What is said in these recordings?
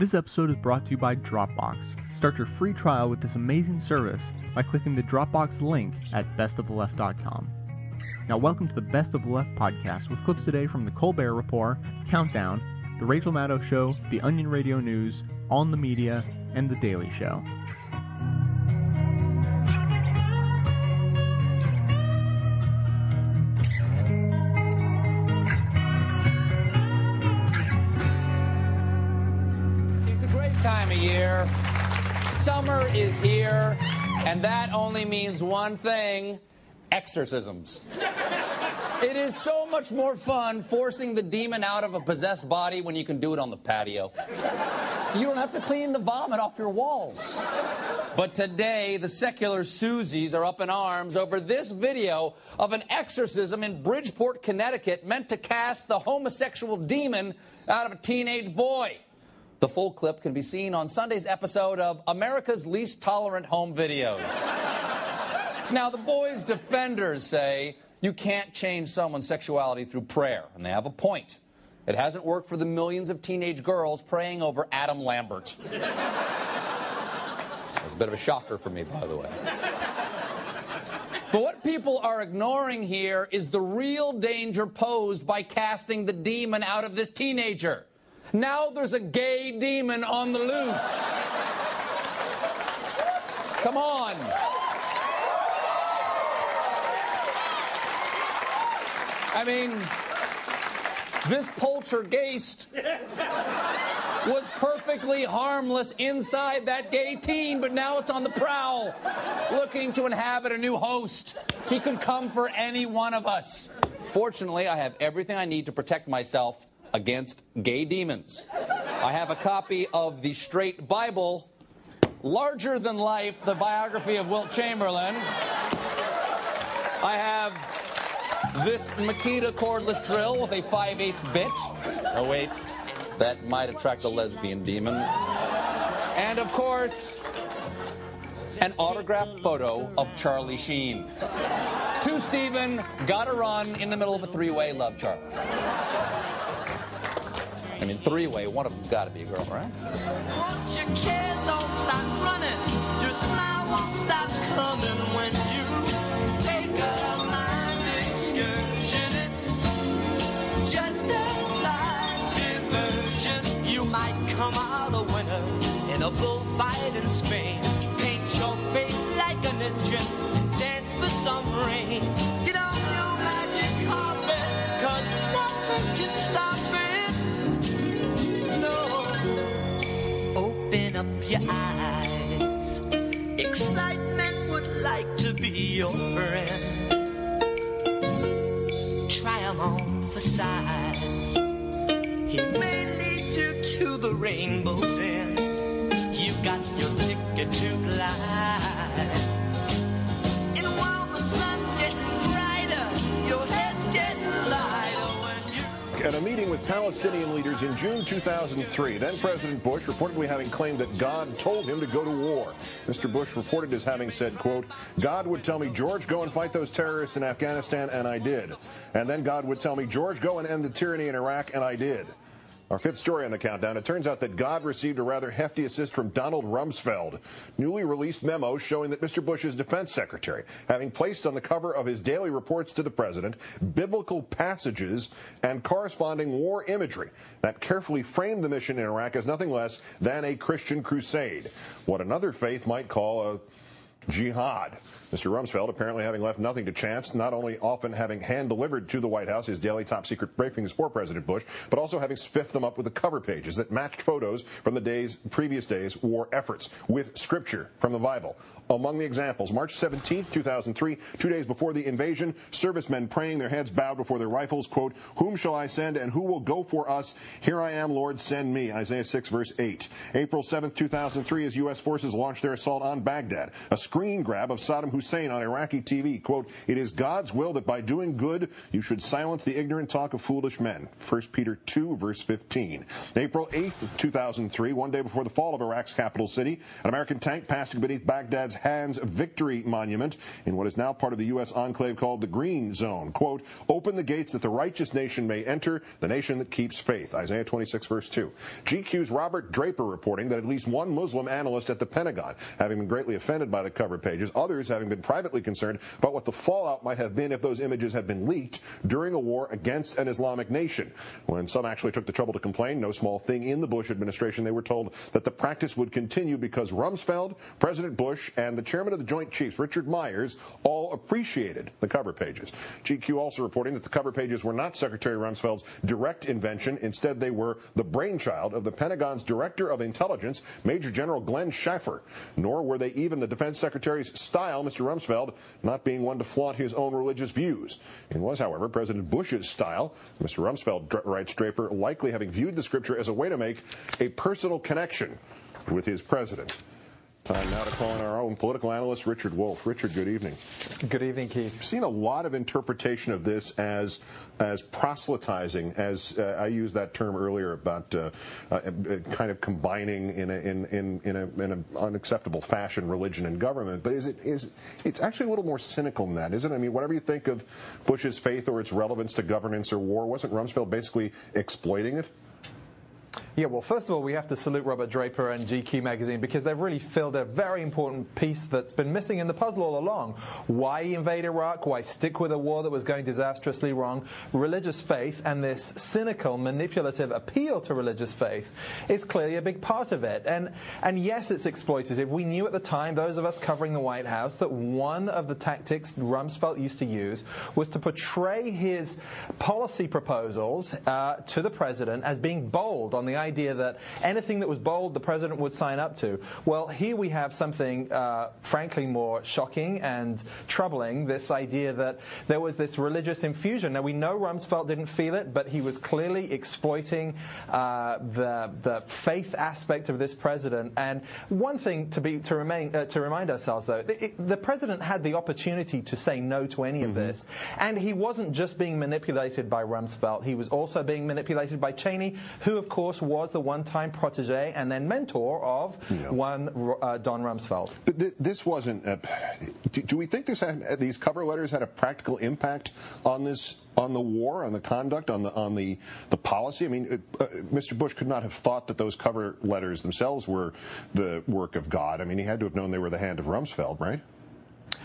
This episode is brought to you by Dropbox. Start your free trial with this amazing service by clicking the Dropbox link at bestoftheleft.com. Now, welcome to the Best of the Left podcast with clips today from The Colbert Report, Countdown, The Rachel Maddow Show, The Onion Radio News, On the Media, and The Daily Show. Year. Summer is here, and that only means one thing exorcisms. It is so much more fun forcing the demon out of a possessed body when you can do it on the patio. You don't have to clean the vomit off your walls. But today, the secular Susies are up in arms over this video of an exorcism in Bridgeport, Connecticut, meant to cast the homosexual demon out of a teenage boy. The full clip can be seen on Sunday's episode of America's Least Tolerant Home Videos. now, the boy's defenders say you can't change someone's sexuality through prayer, and they have a point. It hasn't worked for the millions of teenage girls praying over Adam Lambert. That's a bit of a shocker for me, by the way. But what people are ignoring here is the real danger posed by casting the demon out of this teenager. Now there's a gay demon on the loose. Come on. I mean, this poltergeist was perfectly harmless inside that gay teen, but now it's on the prowl, looking to inhabit a new host. He could come for any one of us. Fortunately, I have everything I need to protect myself against gay demons. I have a copy of the Straight Bible, larger than life, the biography of Wilt Chamberlain. I have this Makita cordless drill with a 5 8 bit. Oh, wait, that might attract a lesbian demon. And of course, an autographed photo of Charlie Sheen. To Steven, gotta run in the middle of a three way love, Charlie. I mean, three way, one of them's gotta be a girl, right? Once your kids don't stop running, your smile won't stop coming when you take a mind excursion. It's just a slight diversion. You might come out a winner in a bullfight in Spain. Paint your face like a ninja and dance for some rain. Up your eyes. Excitement would like to be your friend. Try 'em on for size. He may lead you to the rainbow's end. You got your ticket to glide. At a meeting with Palestinian leaders in June 2003, then President Bush reportedly having claimed that God told him to go to war. Mr. Bush reported as having said, quote, God would tell me, George, go and fight those terrorists in Afghanistan, and I did. And then God would tell me, George, go and end the tyranny in Iraq, and I did. Our fifth story on the countdown. It turns out that God received a rather hefty assist from Donald Rumsfeld. Newly released memos showing that Mr. Bush's defense secretary, having placed on the cover of his daily reports to the president biblical passages and corresponding war imagery that carefully framed the mission in Iraq as nothing less than a Christian crusade. What another faith might call a jihad. Mr. Rumsfeld apparently having left nothing to chance, not only often having hand delivered to the White House his daily top secret briefings for President Bush, but also having spiffed them up with the cover pages that matched photos from the days previous days war efforts with scripture from the Bible. Among the examples, March 17, 2003, two days before the invasion, servicemen praying, their heads bowed before their rifles, quote, Whom shall I send and who will go for us? Here I am, Lord, send me. Isaiah 6, verse 8. April 7, 2003, as U.S. forces launched their assault on Baghdad. A screen grab of Saddam Hussein on Iraqi TV. Quote, it is God's will that by doing good, you should silence the ignorant talk of foolish men. 1 Peter 2, verse 15. April 8th, 2003, one day before the fall of Iraq's capital city, an American tank passing beneath Baghdad's Hands Victory Monument in what is now part of the U.S. enclave called the Green Zone. Quote, open the gates that the righteous nation may enter, the nation that keeps faith. Isaiah 26, verse 2. GQ's Robert Draper reporting that at least one Muslim analyst at the Pentagon having been greatly offended by the cover pages, others having been privately concerned about what the fallout might have been if those images had been leaked during a war against an Islamic nation. When some actually took the trouble to complain, no small thing in the Bush administration, they were told that the practice would continue because Rumsfeld, President Bush, and the chairman of the Joint Chiefs, Richard Myers, all appreciated the cover pages. GQ also reporting that the cover pages were not Secretary Rumsfeld's direct invention. Instead, they were the brainchild of the Pentagon's Director of Intelligence, Major General Glen Shaffer. Nor were they even the Defense Secretary's style, Mr. Rumsfeld, not being one to flaunt his own religious views. It was, however, President Bush's style. Mr. Rumsfeld, writes Draper, likely having viewed the scripture as a way to make a personal connection with his president. Time now to call in our own political analyst, Richard Wolffe. Richard, good evening. Good evening, Keith. I've seen a lot of interpretation of this as as proselytizing, as uh, I used that term earlier about uh, uh, kind of combining in a, in in in, a, in an unacceptable fashion religion and government. But is it is it's actually a little more cynical than that, isn't it? I mean, whatever you think of Bush's faith or its relevance to governance or war, wasn't Rumsfeld basically exploiting it? Yeah, well, first of all, we have to salute Robert Draper and GQ magazine because they've really filled a very important piece that's been missing in the puzzle all along. Why invade Iraq? Why stick with a war that was going disastrously wrong? Religious faith and this cynical, manipulative appeal to religious faith is clearly a big part of it. And and yes, it's exploitative. We knew at the time, those of us covering the White House, that one of the tactics Rumsfeld used to use was to portray his policy proposals uh, to the president as being bold on the idea that anything that was bold, the president would sign up to. Well, here we have something, uh, frankly, more shocking and troubling this idea that there was this religious infusion. Now, we know Rumsfeld didn't feel it, but he was clearly exploiting uh, the, the faith aspect of this president. And one thing to, be, to, remain, uh, to remind ourselves, though, it, the president had the opportunity to say no to any of mm-hmm. this. And he wasn't just being manipulated by Rumsfeld, he was also being manipulated by Cheney, who, of course, was the one-time protege and then mentor of yeah. one uh, Don Rumsfeld. This wasn't. A, do we think this had, these cover letters had a practical impact on this on the war, on the conduct, on the on the the policy? I mean, uh, Mr. Bush could not have thought that those cover letters themselves were the work of God. I mean, he had to have known they were the hand of Rumsfeld, right?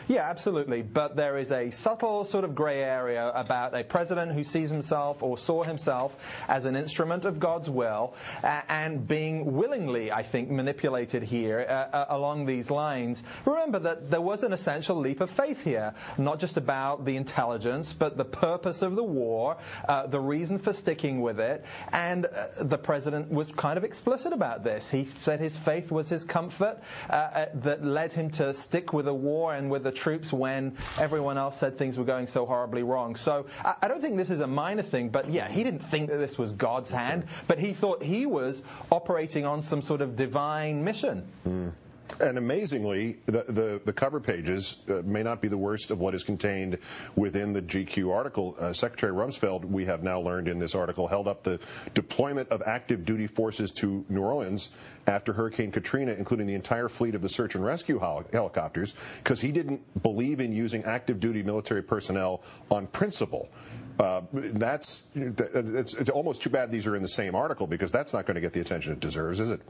Yeah, absolutely. But there is a subtle sort of grey area about a president who sees himself or saw himself as an instrument of God's will uh, and being willingly, I think, manipulated here uh, uh, along these lines. Remember that there was an essential leap of faith here, not just about the intelligence, but the purpose of the war, uh, the reason for sticking with it. And uh, the president was kind of explicit about this. He said his faith was his comfort that led him to stick with the war and with the troops when everyone else said things were going so horribly wrong. So I, I don't think this is a minor thing, but yeah, he didn't think that this was God's hand, but he thought he was operating on some sort of divine mission. Mm. And amazingly, the, the, the cover pages uh, may not be the worst of what is contained within the GQ article. Uh, Secretary Rumsfeld, we have now learned in this article, held up the deployment of active duty forces to New Orleans after Hurricane Katrina, including the entire fleet of the search and rescue hel- helicopters, because he didn't believe in using active duty military personnel on principle. Uh, that's it's, it's almost too bad these are in the same article because that's not going to get the attention it deserves, is it?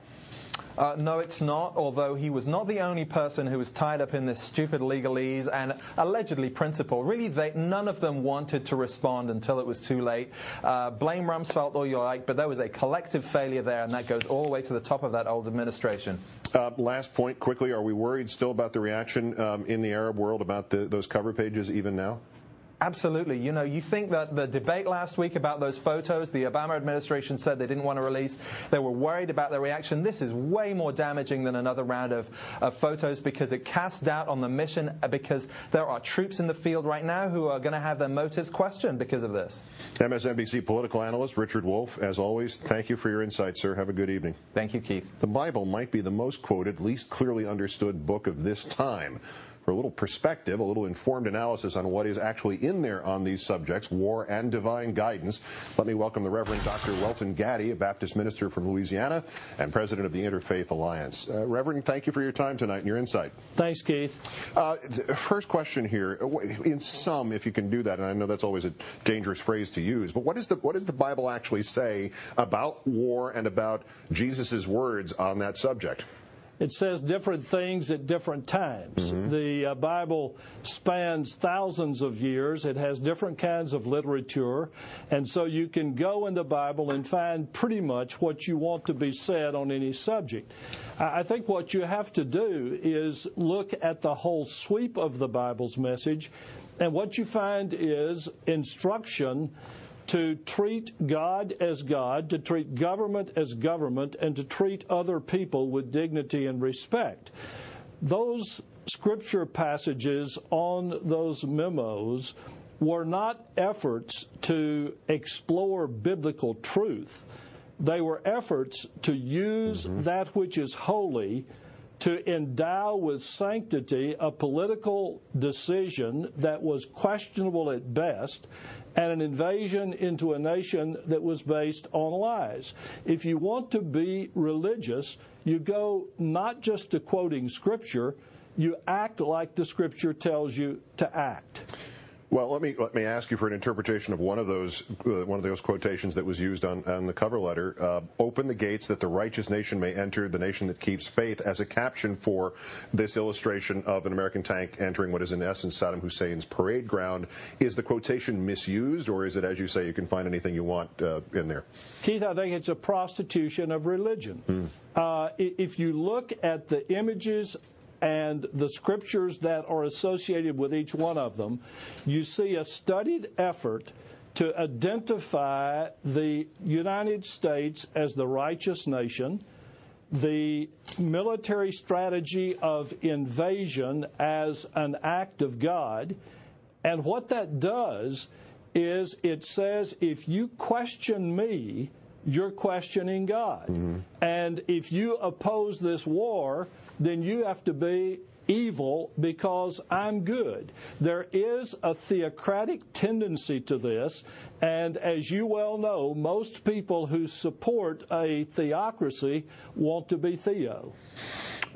Uh, no, it's not, although he was not the only person who was tied up in this stupid legalese and allegedly principle. Really, they, none of them wanted to respond until it was too late. Uh, blame Rumsfeld all you like, but there was a collective failure there, and that goes all the way to the top of that old administration. Uh, last point, quickly, are we worried still about the reaction um, in the Arab world about the, those cover pages even now? Absolutely. You know, you think that the debate last week about those photos, the Obama administration said they didn't want to release. They were worried about the reaction. This is way more damaging than another round of, of photos because it casts doubt on the mission uh, because there are troops in the field right now who are going to have their motives questioned because of this. MSNBC political analyst Richard Wolffe, as always, thank you for your insight, sir. Have a good evening. Thank you, Keith. The Bible might be the most quoted, least clearly understood book of this time. For a little perspective, a little informed analysis on what is actually in there on these subjects, war and divine guidance, let me welcome the Reverend Dr. Welton Gaddy, a Baptist minister from Louisiana and president of the Interfaith Alliance. Uh, Reverend, thank you for your time tonight and your insight. Thanks, Keith. Uh, first question here, in sum, if you can do that, and I know that's always a dangerous phrase to use, but what, is the, what does the Bible actually say about war and about Jesus' words on that subject? It says different things at different times. Mm-hmm. The uh, Bible spans thousands of years. It has different kinds of literature. And so you can go in the Bible and find pretty much what you want to be said on any subject. I I think what you have to do is look at the whole sweep of the Bible's message. And what you find is instruction to treat God as God, to treat government as government, and to treat other people with dignity and respect. Those scripture passages on those memos were not efforts to explore biblical truth. They were efforts to use mm-hmm. that which is holy to endow with sanctity a political decision that was questionable at best and an invasion into a nation that was based on lies. If you want to be religious, you go not just to quoting Scripture, you act like the Scripture tells you to act. Well, let me let me ask you for an interpretation of one of those uh, one of those quotations that was used on, on the cover letter. Uh, Open the gates that the righteous nation may enter, the nation that keeps faith, as a caption for this illustration of an American tank entering what is in essence Saddam Hussein's parade ground. Is the quotation misused, or is it, as you say, you can find anything you want uh, in there? Keith, I think it's a prostitution of religion. Uh, if you look at the images and the scriptures that are associated with each one of them, you see a studied effort to identify the United States as the righteous nation, the military strategy of invasion as an act of God. And what that does is it says if you question me, you're questioning God. Mm-hmm. And if you oppose this war, then you have to be evil because I'm good. There is a theocratic tendency to this, and as you well know, most people who support a theocracy want to be theo.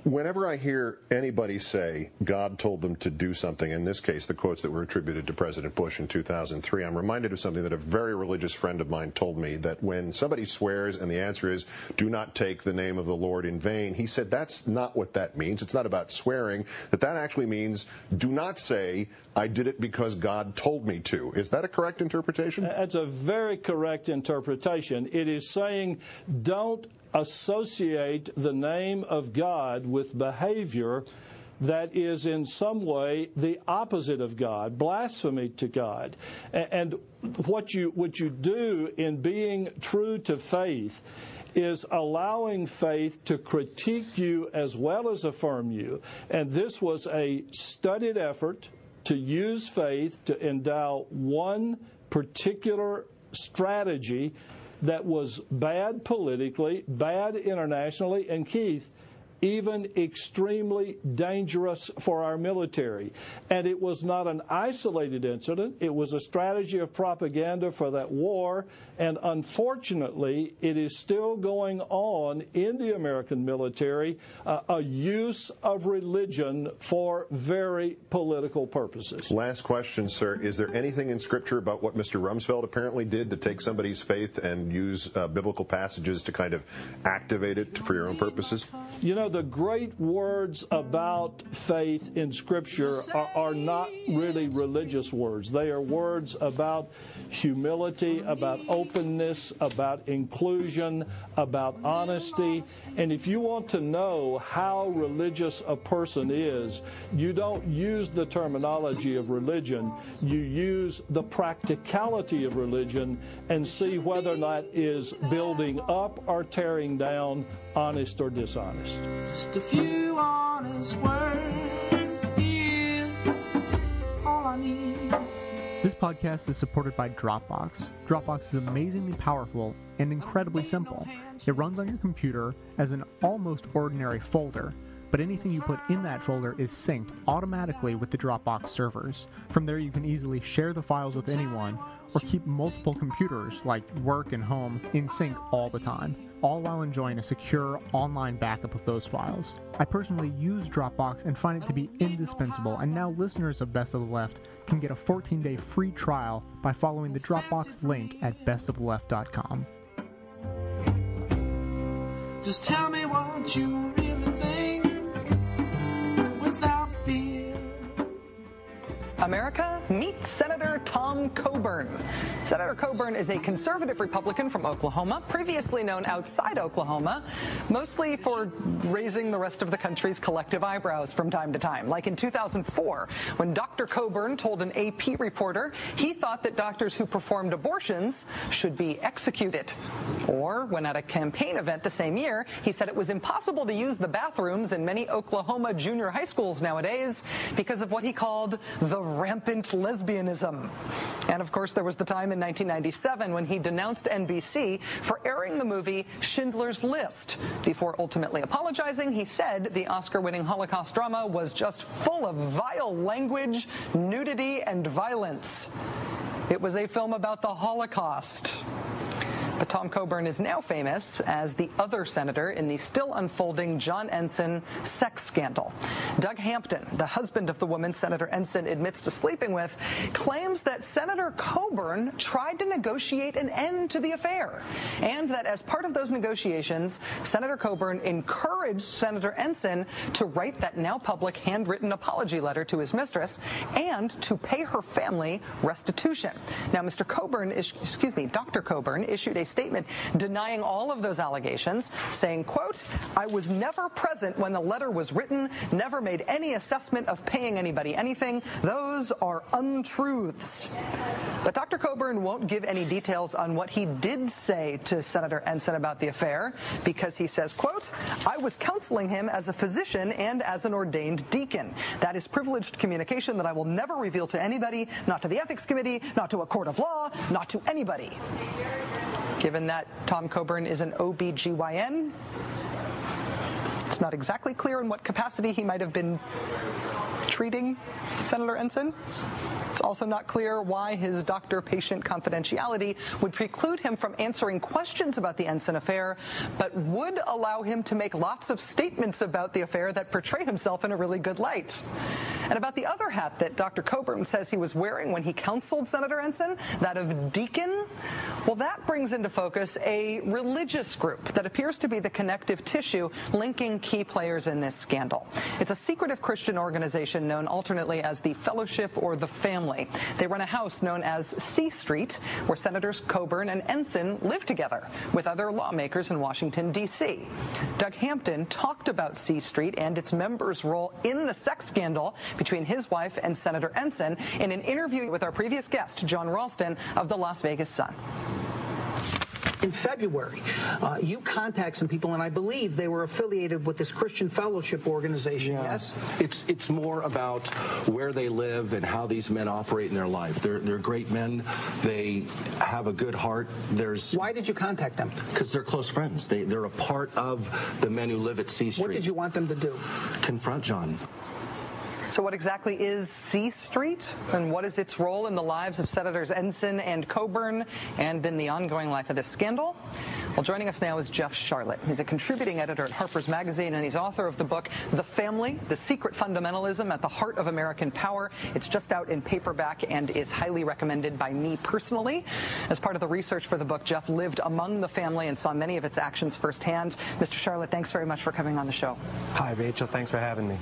Whenever I hear anybody say God told them to do something, in this case, the quotes that were attributed to President Bush in 2003, I'm reminded of something that a very religious friend of mine told me that when somebody swears and the answer is, do not take the name of the Lord in vain, he said that's not what that means. It's not about swearing, that that actually means do not say, I did it because God told me to. Is that a correct interpretation? That's a very correct interpretation. It is saying don't associate the name of God with behavior that is in some way the opposite of God, blasphemy to God. And what you what you do in being true to faith is allowing faith to critique you as well as affirm you. And this was a studied effort to use faith to endow one particular strategy that was bad politically, bad internationally, and Keith, even extremely dangerous for our military. And it was not an isolated incident, it was a strategy of propaganda for that war. And unfortunately, it is still going on in the American military uh, a use of religion for very political purposes. Last question, sir. Is there anything in Scripture about what Mr. Rumsfeld apparently did to take somebody's faith and use uh, biblical passages to kind of activate it for your own purposes? You know, know, the great words about faith in Scripture are, are, not really religious words. They are words about humility, about openness, about inclusion, about honesty. And if you want to know how religious a person is, you don't use the terminology of religion, you use the practicality of religion and see whether or not is building up or tearing down, honest or dishonest. Just a few honest words is all I need. This podcast is supported by Dropbox. Dropbox is amazingly powerful and incredibly simple. It runs on your computer as an almost ordinary folder, but anything you put in that folder is synced automatically with the Dropbox servers. From there, you can easily share the files with anyone or keep multiple computers, like work and home, in sync all the time, all while enjoying a secure online backup of those files. I personally use Dropbox and find it to be indispensable, and now listeners of Best of the Left can get a 14 day free trial by following the Dropbox link at bestoftheleft.com. Just tell me what you America, meet Senator Tom Coburn. Senator Coburn is a conservative Republican from Oklahoma, previously known outside Oklahoma, mostly for raising the rest of the country's collective eyebrows from time to time. Like in 2004, when Dr. Coburn told an AP reporter he thought that doctors who performed abortions should be executed. Or when at a campaign event the same year, he said it was impossible to use the bathrooms in many Oklahoma junior high schools nowadays because of what he called the rampant lesbianism. And of course, there was the time in 1997 when he denounced NBC for airing the movie Schindler's List. Before ultimately apologizing, he said the Oscar winning Holocaust drama was just full of vile language, nudity, and violence. It was a film about the Holocaust. But Tom Coburn is now famous as the other senator in the still unfolding John Ensign sex scandal. Doug Hampton, the husband of the woman Senator Ensign admits to sleeping with, claims that Senator Coburn tried to negotiate an end to the affair, and that as part of those negotiations, Senator Coburn encouraged Senator Ensign to write that now public handwritten apology letter to his mistress and to pay her family restitution. Now, Mr. Coburn, excuse me, Dr. Coburn issued a statement denying all of those allegations, saying, quote, I was never present when the letter was written, never made any assessment of paying anybody anything. Those are untruths. But Dr. Coburn won't give any details on what he did say to Senator Ensign about the affair because he says, quote, I was counseling him as a physician and as an ordained deacon. That is privileged communication that I will never reveal to anybody, not to the ethics committee, not to a court of law, not to anybody. Given that Tom Coburn is an OBGYN, it's not exactly clear in what capacity he might have been treating Senator Ensign. It's also not clear why his doctor patient confidentiality would preclude him from answering questions about the Ensign affair, but would allow him to make lots of statements about the affair that portray himself in a really good light. And about the other hat that Dr. Coburn says he was wearing when he counseled Senator Ensign, that of deacon, well, that brings into focus a religious group that appears to be the connective tissue linking key players in this scandal. It's a secretive Christian organization known alternately as the Fellowship or the Family. They run a house known as C Street, where Senators Coburn and Ensign live together with other lawmakers in Washington, D.C. Doug Hampton talked about C Street and its members' role in the sex scandal between his wife and Senator Ensign in an interview with our previous guest, Jon Ralston of the Las Vegas Sun. In February, uh, you contact some people, and I believe they were affiliated with this Christian Fellowship organization. Yes. It's it's more about where they live and how these men operate in their life. They're they're great men. They have a good heart. There's Why did you contact them? because they're close friends. They they're a part of the men who live at C Street. What did you want them to do? confront John? So, what exactly is C Street, and what is its role in the lives of Senators Ensign and Coburn, and in the ongoing life of this scandal? Well, joining us now is Jeff Sharlet. He's a contributing editor at Harper's Magazine, and he's author of the book The Family, The Secret Fundamentalism at the Heart of American Power. It's just out in paperback and is highly recommended by me personally. As part of the research for the book, Jeff lived among the family and saw many of its actions firsthand. Mr. Sharlet, thanks very much for coming on the show. Hi, Rachel. Thanks for having me.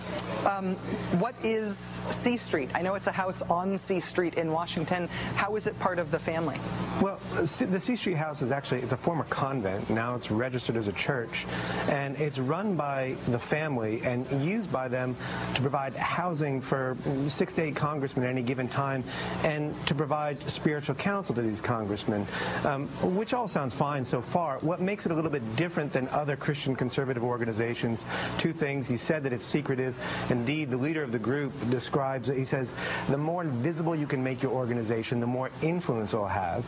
Um, what is C Street? I know it's a house on C Street in Washington. How is it part of the family? Well, the C Street House is actually it's a former convent. Now it's registered as a church, and it's run by the family and used by them to provide housing for six to eight congressmen at any given time, and to provide spiritual counsel to these congressmen, um, which all sounds fine so far. What makes it a little bit different than other Christian conservative organizations? Two things. You said that it's secretive. Indeed, the leader of the group describes. He says, the more invisible you can make your organization, the more influence it'll have.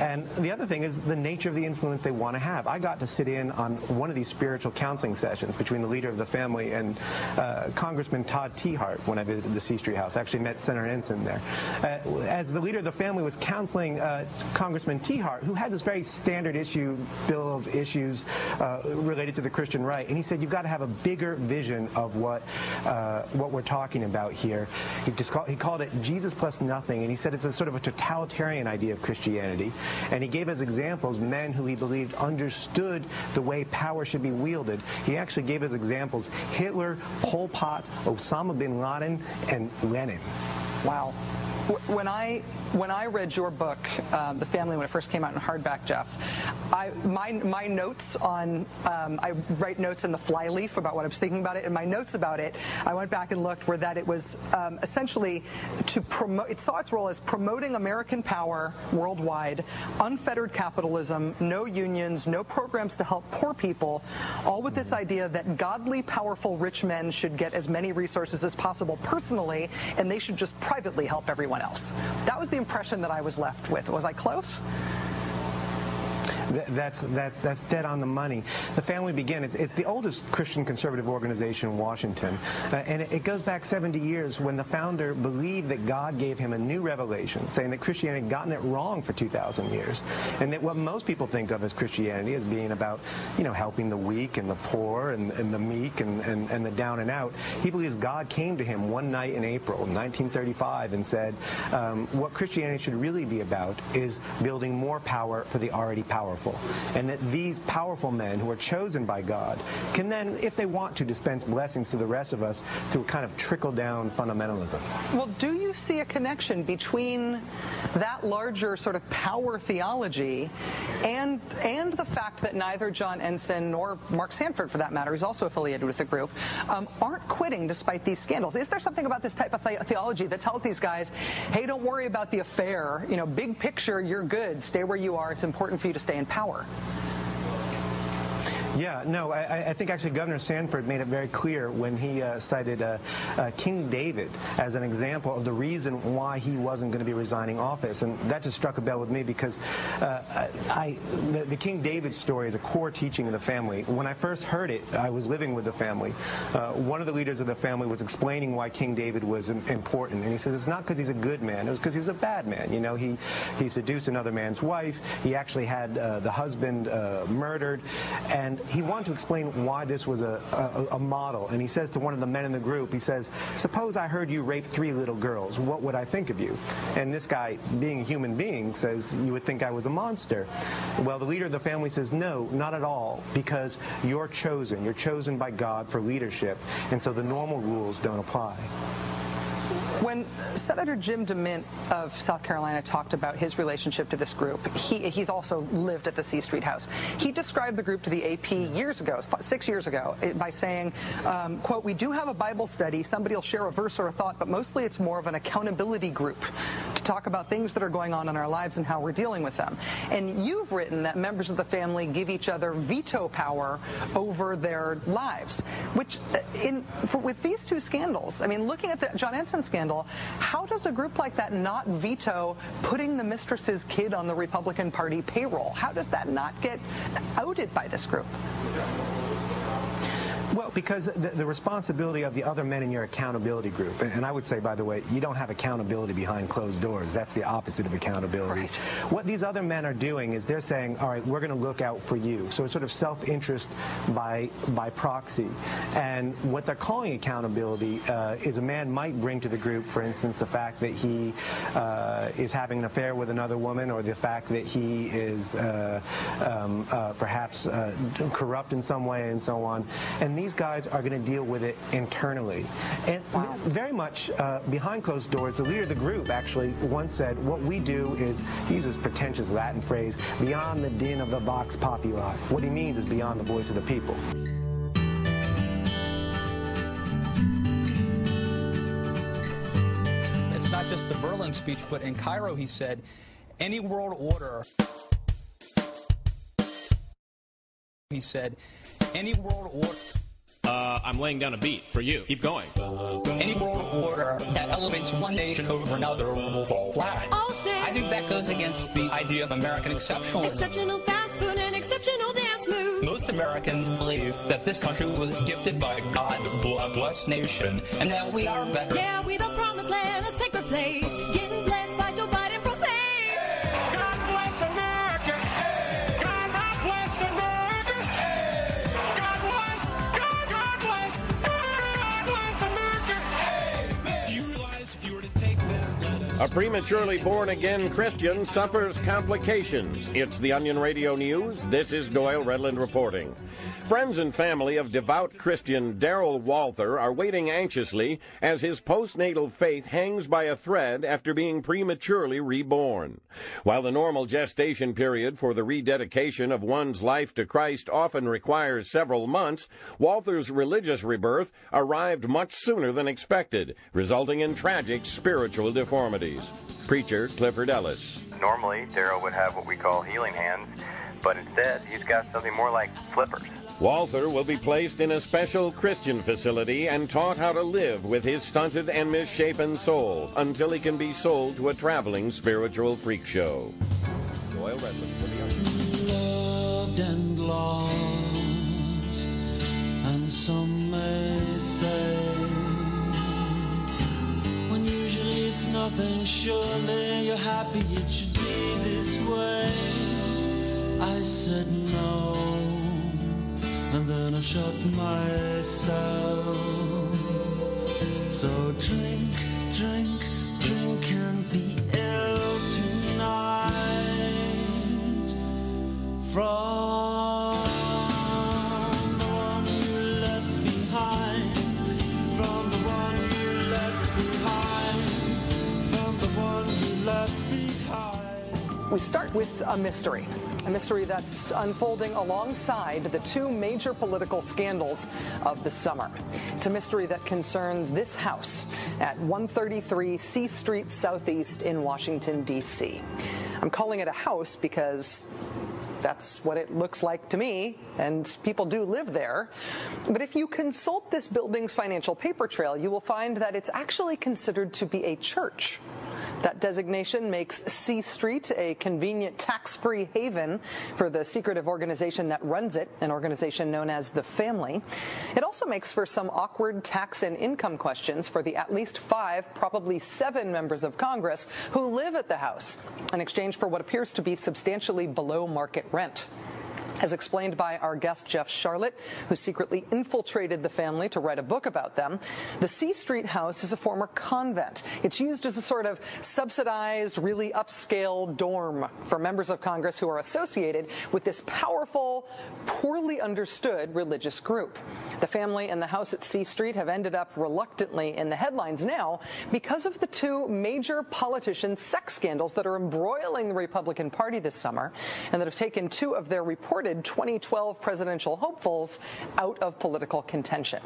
And the other thing is the nature of the influence they want to have. I got to sit in on one of these spiritual counseling sessions between the leader of the family and uh, Congressman Todd Tiahrt when I visited the C Street House. I actually met Senator Ensign there. Uh, as the leader of the family was counseling uh, Congressman Tiahrt, who had this very standard issue bill of issues uh, related to the Christian right, and he said you've got to have a bigger vision of what uh, what we're talking about here. He just called, he called it Jesus plus nothing, and he said it's a sort of a totalitarian idea of Christianity. And he gave as examples, men who he believed understood the way power should be wielded. He actually gave as examples, Hitler, Pol Pot, Osama bin Laden, and Lenin. Wow. When I when I read your book, um, The Family, when it first came out in hardback, Jeff, I, my, my notes on, um, I write notes in the flyleaf about what I was thinking about it, and my notes about it, I went back and looked, were that it was um, essentially to promote, it saw its role as promoting American power worldwide, unfettered capitalism, no unions, no programs to help poor people, all with this idea that godly, powerful, rich men should get as many resources as possible personally, and they should just privately help everyone else. That was the impression that I was left with. Was I close? That's that's that's dead on the money. The Family Begin. It's, it's the oldest Christian conservative organization in Washington, uh, and it, it, goes back 70 years when the founder believed that God gave him a new revelation, saying that Christianity had gotten it wrong for 2,000 years, and that what most people think of as Christianity as being about, you know, helping the weak and the poor and, and the meek and, and, and the down and out. He believes God came to him one night in April 1935 and said, um, what Christianity should really be about is building more power for the already powerful powerful, and that these powerful men who are chosen by God can then, if they want to, dispense blessings to the rest of us through a kind of trickle-down fundamentalism. Well, do you see a connection between that larger sort of power theology and and the fact that neither John Ensign nor Mark Sanford, for that matter, who's also affiliated with the group, um, aren't quitting despite these scandals? Is there something about this type of the- theology that tells these guys, hey, don't worry about the affair, you know, big picture, you're good, stay where you are, it's important for you to stay in power. Yeah, no, I, I, think actually Governor Sanford made it very clear when he uh, cited uh, uh, King David as an example of the reason why he wasn't going to be resigning office. And that just struck a bell with me because uh, I, the, the, King David story is a core teaching of the family. When I first heard it, I was living with the family. Uh, one of the leaders of the family was explaining why King David was important. And he says, it's not because he's a good man. It was because he was a bad man. You know, he, he seduced another man's wife. He actually had uh, the husband murdered. And he wanted to explain why this was a, a, a, model. And he says to one of the men in the group, he says, suppose I heard you rape three little girls. What would I think of you? And this guy, being a human being, says, you would think I was a monster. Well, the leader of the family says, no, not at all, because you're chosen. You're chosen by God for leadership. And so the normal rules don't apply. When Senator Jim DeMint of South Carolina talked about his relationship to this group, he, he's also lived at the C Street House. He described the group to the AP years ago, six years ago, by saying, um, quote, we do have a Bible study. Somebody will share a verse or a thought, but mostly it's more of an accountability group to talk about things that are going on in our lives and how we're dealing with them. And you've written that members of the family give each other veto power over their lives, which uh, in, for, with these two scandals, I mean, looking at the John Ensign scandal, scandal. How does a group like that not veto putting the mistress's kid on the Republican Party payroll? How does that not get outed by this group? Well, because the, the responsibility of the other men in your accountability group, and I would say, by the way, you don't have accountability behind closed doors. That's the opposite of accountability. Right. What these other men are doing is they're saying, all right, we're going to look out for you. So it's sort of self-interest by by proxy. And what they're calling accountability uh, is a man might bring to the group, for instance, the fact that he uh, is having an affair with another woman, or the fact that he is uh, um, uh, perhaps uh, corrupt in some way, and so on. And these guys are going to deal with it internally. And very much uh, behind closed doors, the leader of the group actually once said, "What we do is he uses pretentious Latin phrase, beyond the din of the vox populi." What he means is beyond the voice of the people. It's not just the Berlin speech, but in Cairo he said, any world order. He said, any world order. Uh, I'm laying down a beat for you. Keep going. Any world order that elevates one nation over another will fall flat. Oh, snap. I think that goes against the idea of American exceptionalism. Exceptional fast food and exceptional dance moves. Most Americans believe that this country was gifted by God, a blessed nation, and that we are better. Yeah, we the promised land, a sacred place. A prematurely born again Christian suffers complications. It's the Onion Radio News. This is Doyle Redland reporting. Friends and family of devout Christian Daryl Walther are waiting anxiously as his postnatal faith hangs by a thread after being prematurely reborn. While the normal gestation period for the rededication of one's life to Christ often requires several months, Walther's religious rebirth arrived much sooner than expected, resulting in tragic spiritual deformities. Preacher Clifford Ellis. Normally, Daryl would have what we call healing hands, but instead, he's got something more like flippers. Walther will be placed in a special Christian facility and taught how to live with his stunted and misshapen soul until he can be sold to a traveling spiritual freak show. Doyle Redland for the loved and lost, and some may say, when usually it's nothing, surely you're happy it should be this way. I said no, and then I shut myself. So drink, drink, drink and be ill tonight from the one you left behind, from the one you left behind, from the one you left behind. We start with a mystery. A mystery that's unfolding alongside the two major political scandals of the summer. It's a mystery that concerns this house at 133 C Street Southeast in Washington, D.C. I'm calling it a house because that's what it looks like to me, and people do live there. But if you consult this building's financial paper trail, you will find that it's actually considered to be a church. That designation makes C Street a convenient tax-free haven for the secretive organization that runs it, an organization known as the Family. It also makes for some awkward tax and income questions for the at least five, probably seven members of Congress who live at the house in exchange for what appears to be substantially below market rent. As explained by our guest Jeff Sharlet, who secretly infiltrated the family to write a book about them, the C Street house is a former convent. It's used as a sort of subsidized, really upscale dorm for members of Congress who are associated with this powerful, poorly understood religious group. The family and the house at C Street have ended up reluctantly in the headlines now because of the two major politician sex scandals that are embroiling the Republican Party this summer and that have taken two of their reported 2012 presidential hopefuls out of political contention.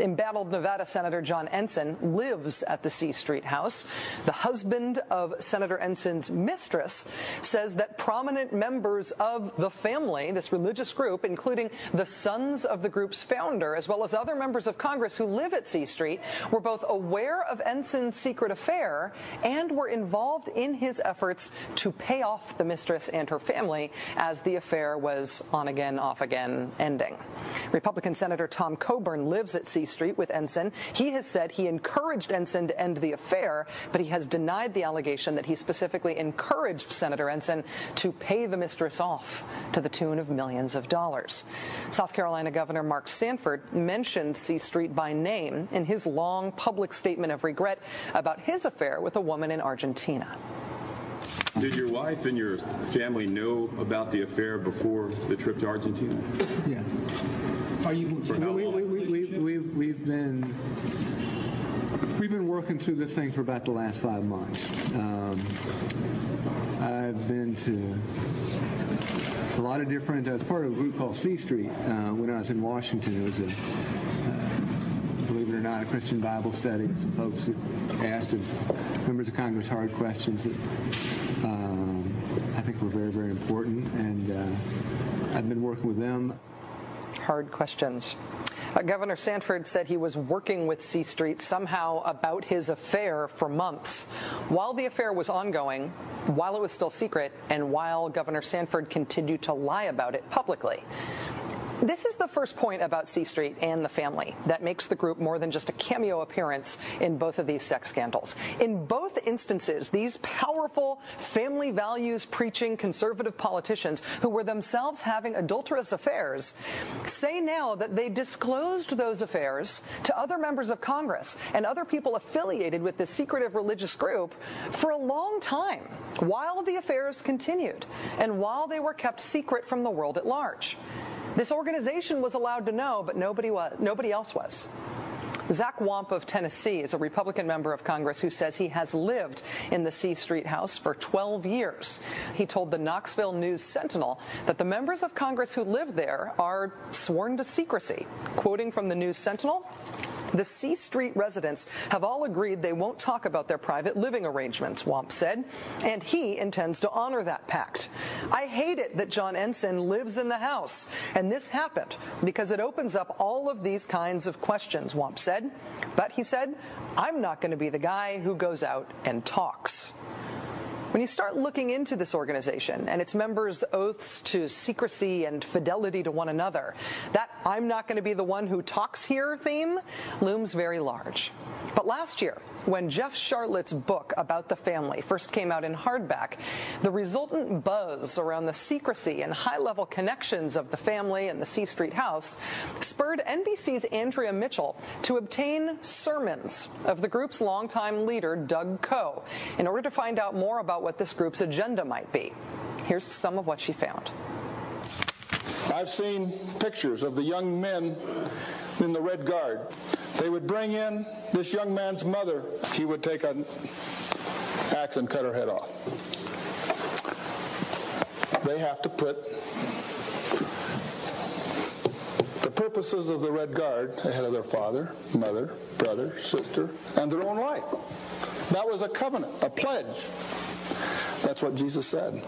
Embattled Nevada Senator John Ensign lives at the C Street house. The husband of Senator Ensign's mistress says that prominent members of the family, this religious group, including the sons of the group's founder, as well as other members of Congress who live at C Street, were both aware of Ensign's secret affair and were involved in his efforts to pay off the mistress and her family as the affair was on again, off again ending. Republican Senator Tom Coburn lives at C Street with Ensign. He has said he encouraged Ensign to end the affair, but he has denied the allegation that he specifically encouraged Senator Ensign to pay the mistress off to the tune of millions of dollars. South Carolina Governor Mark Sanford mentioned C Street by name in his long public statement of regret about his affair with a woman in Argentina. Did your wife and your family know about the affair before the trip to Argentina? Yeah. Are you? For how we, long? we, we, we, we've, we've been we've been working through this thing for about the last five months. Um, I've been to a lot of different. I was part of a group called C Street uh, when I was in Washington. It was a uh, believe it or not, a Christian Bible study. Some folks who asked of members of Congress hard questions that um, I think were very, very important. And uh, I've been working with them. Hard questions. Uh, Governor Sanford said he was working with C Street somehow about his affair for months. While the affair was ongoing, while it was still secret, and while Governor Sanford continued to lie about it publicly. This is the first point about C Street and the family that makes the group more than just a cameo appearance in both of these sex scandals. In both instances, these powerful family values preaching conservative politicians who were themselves having adulterous affairs say now that they disclosed those affairs to other members of Congress and other people affiliated with this secretive religious group for a long time while the affairs continued and while they were kept secret from the world at large. This organization was allowed to know, but nobody was, nobody else was. Zach Wamp of Tennessee is a Republican member of Congress who says he has lived in the C Street house for 12 years. He told the Knoxville News Sentinel that the members of Congress who live there are sworn to secrecy. Quoting from the News Sentinel, the C Street residents have all agreed they won't talk about their private living arrangements, Wamp said, and he intends to honor that pact. I hate it that John Ensign lives in the house, and this happened because it opens up all of these kinds of questions, Wamp said. But he said, I'm not going to be the guy who goes out and talks. When you start looking into this organization and its members' oaths to secrecy and fidelity to one another, that I'm not going to be the one who talks here theme looms very large. But last year, when Jeff Sharlet's book about the family first came out in hardback, the resultant buzz around the secrecy and high level connections of the family and the C Street house spurred NBC's Andrea Mitchell to obtain sermons of the group's longtime leader, Doug Coe, in order to find out more about what this group's agenda might be. Here's some of what she found. I've seen pictures of the young men in the Red Guard. They would bring in this young man's mother. He would take an axe and cut her head off. They have to put the purposes of the Red Guard ahead of their father, mother, brother, sister, and their own life. That was a covenant, a pledge. That's what Jesus said.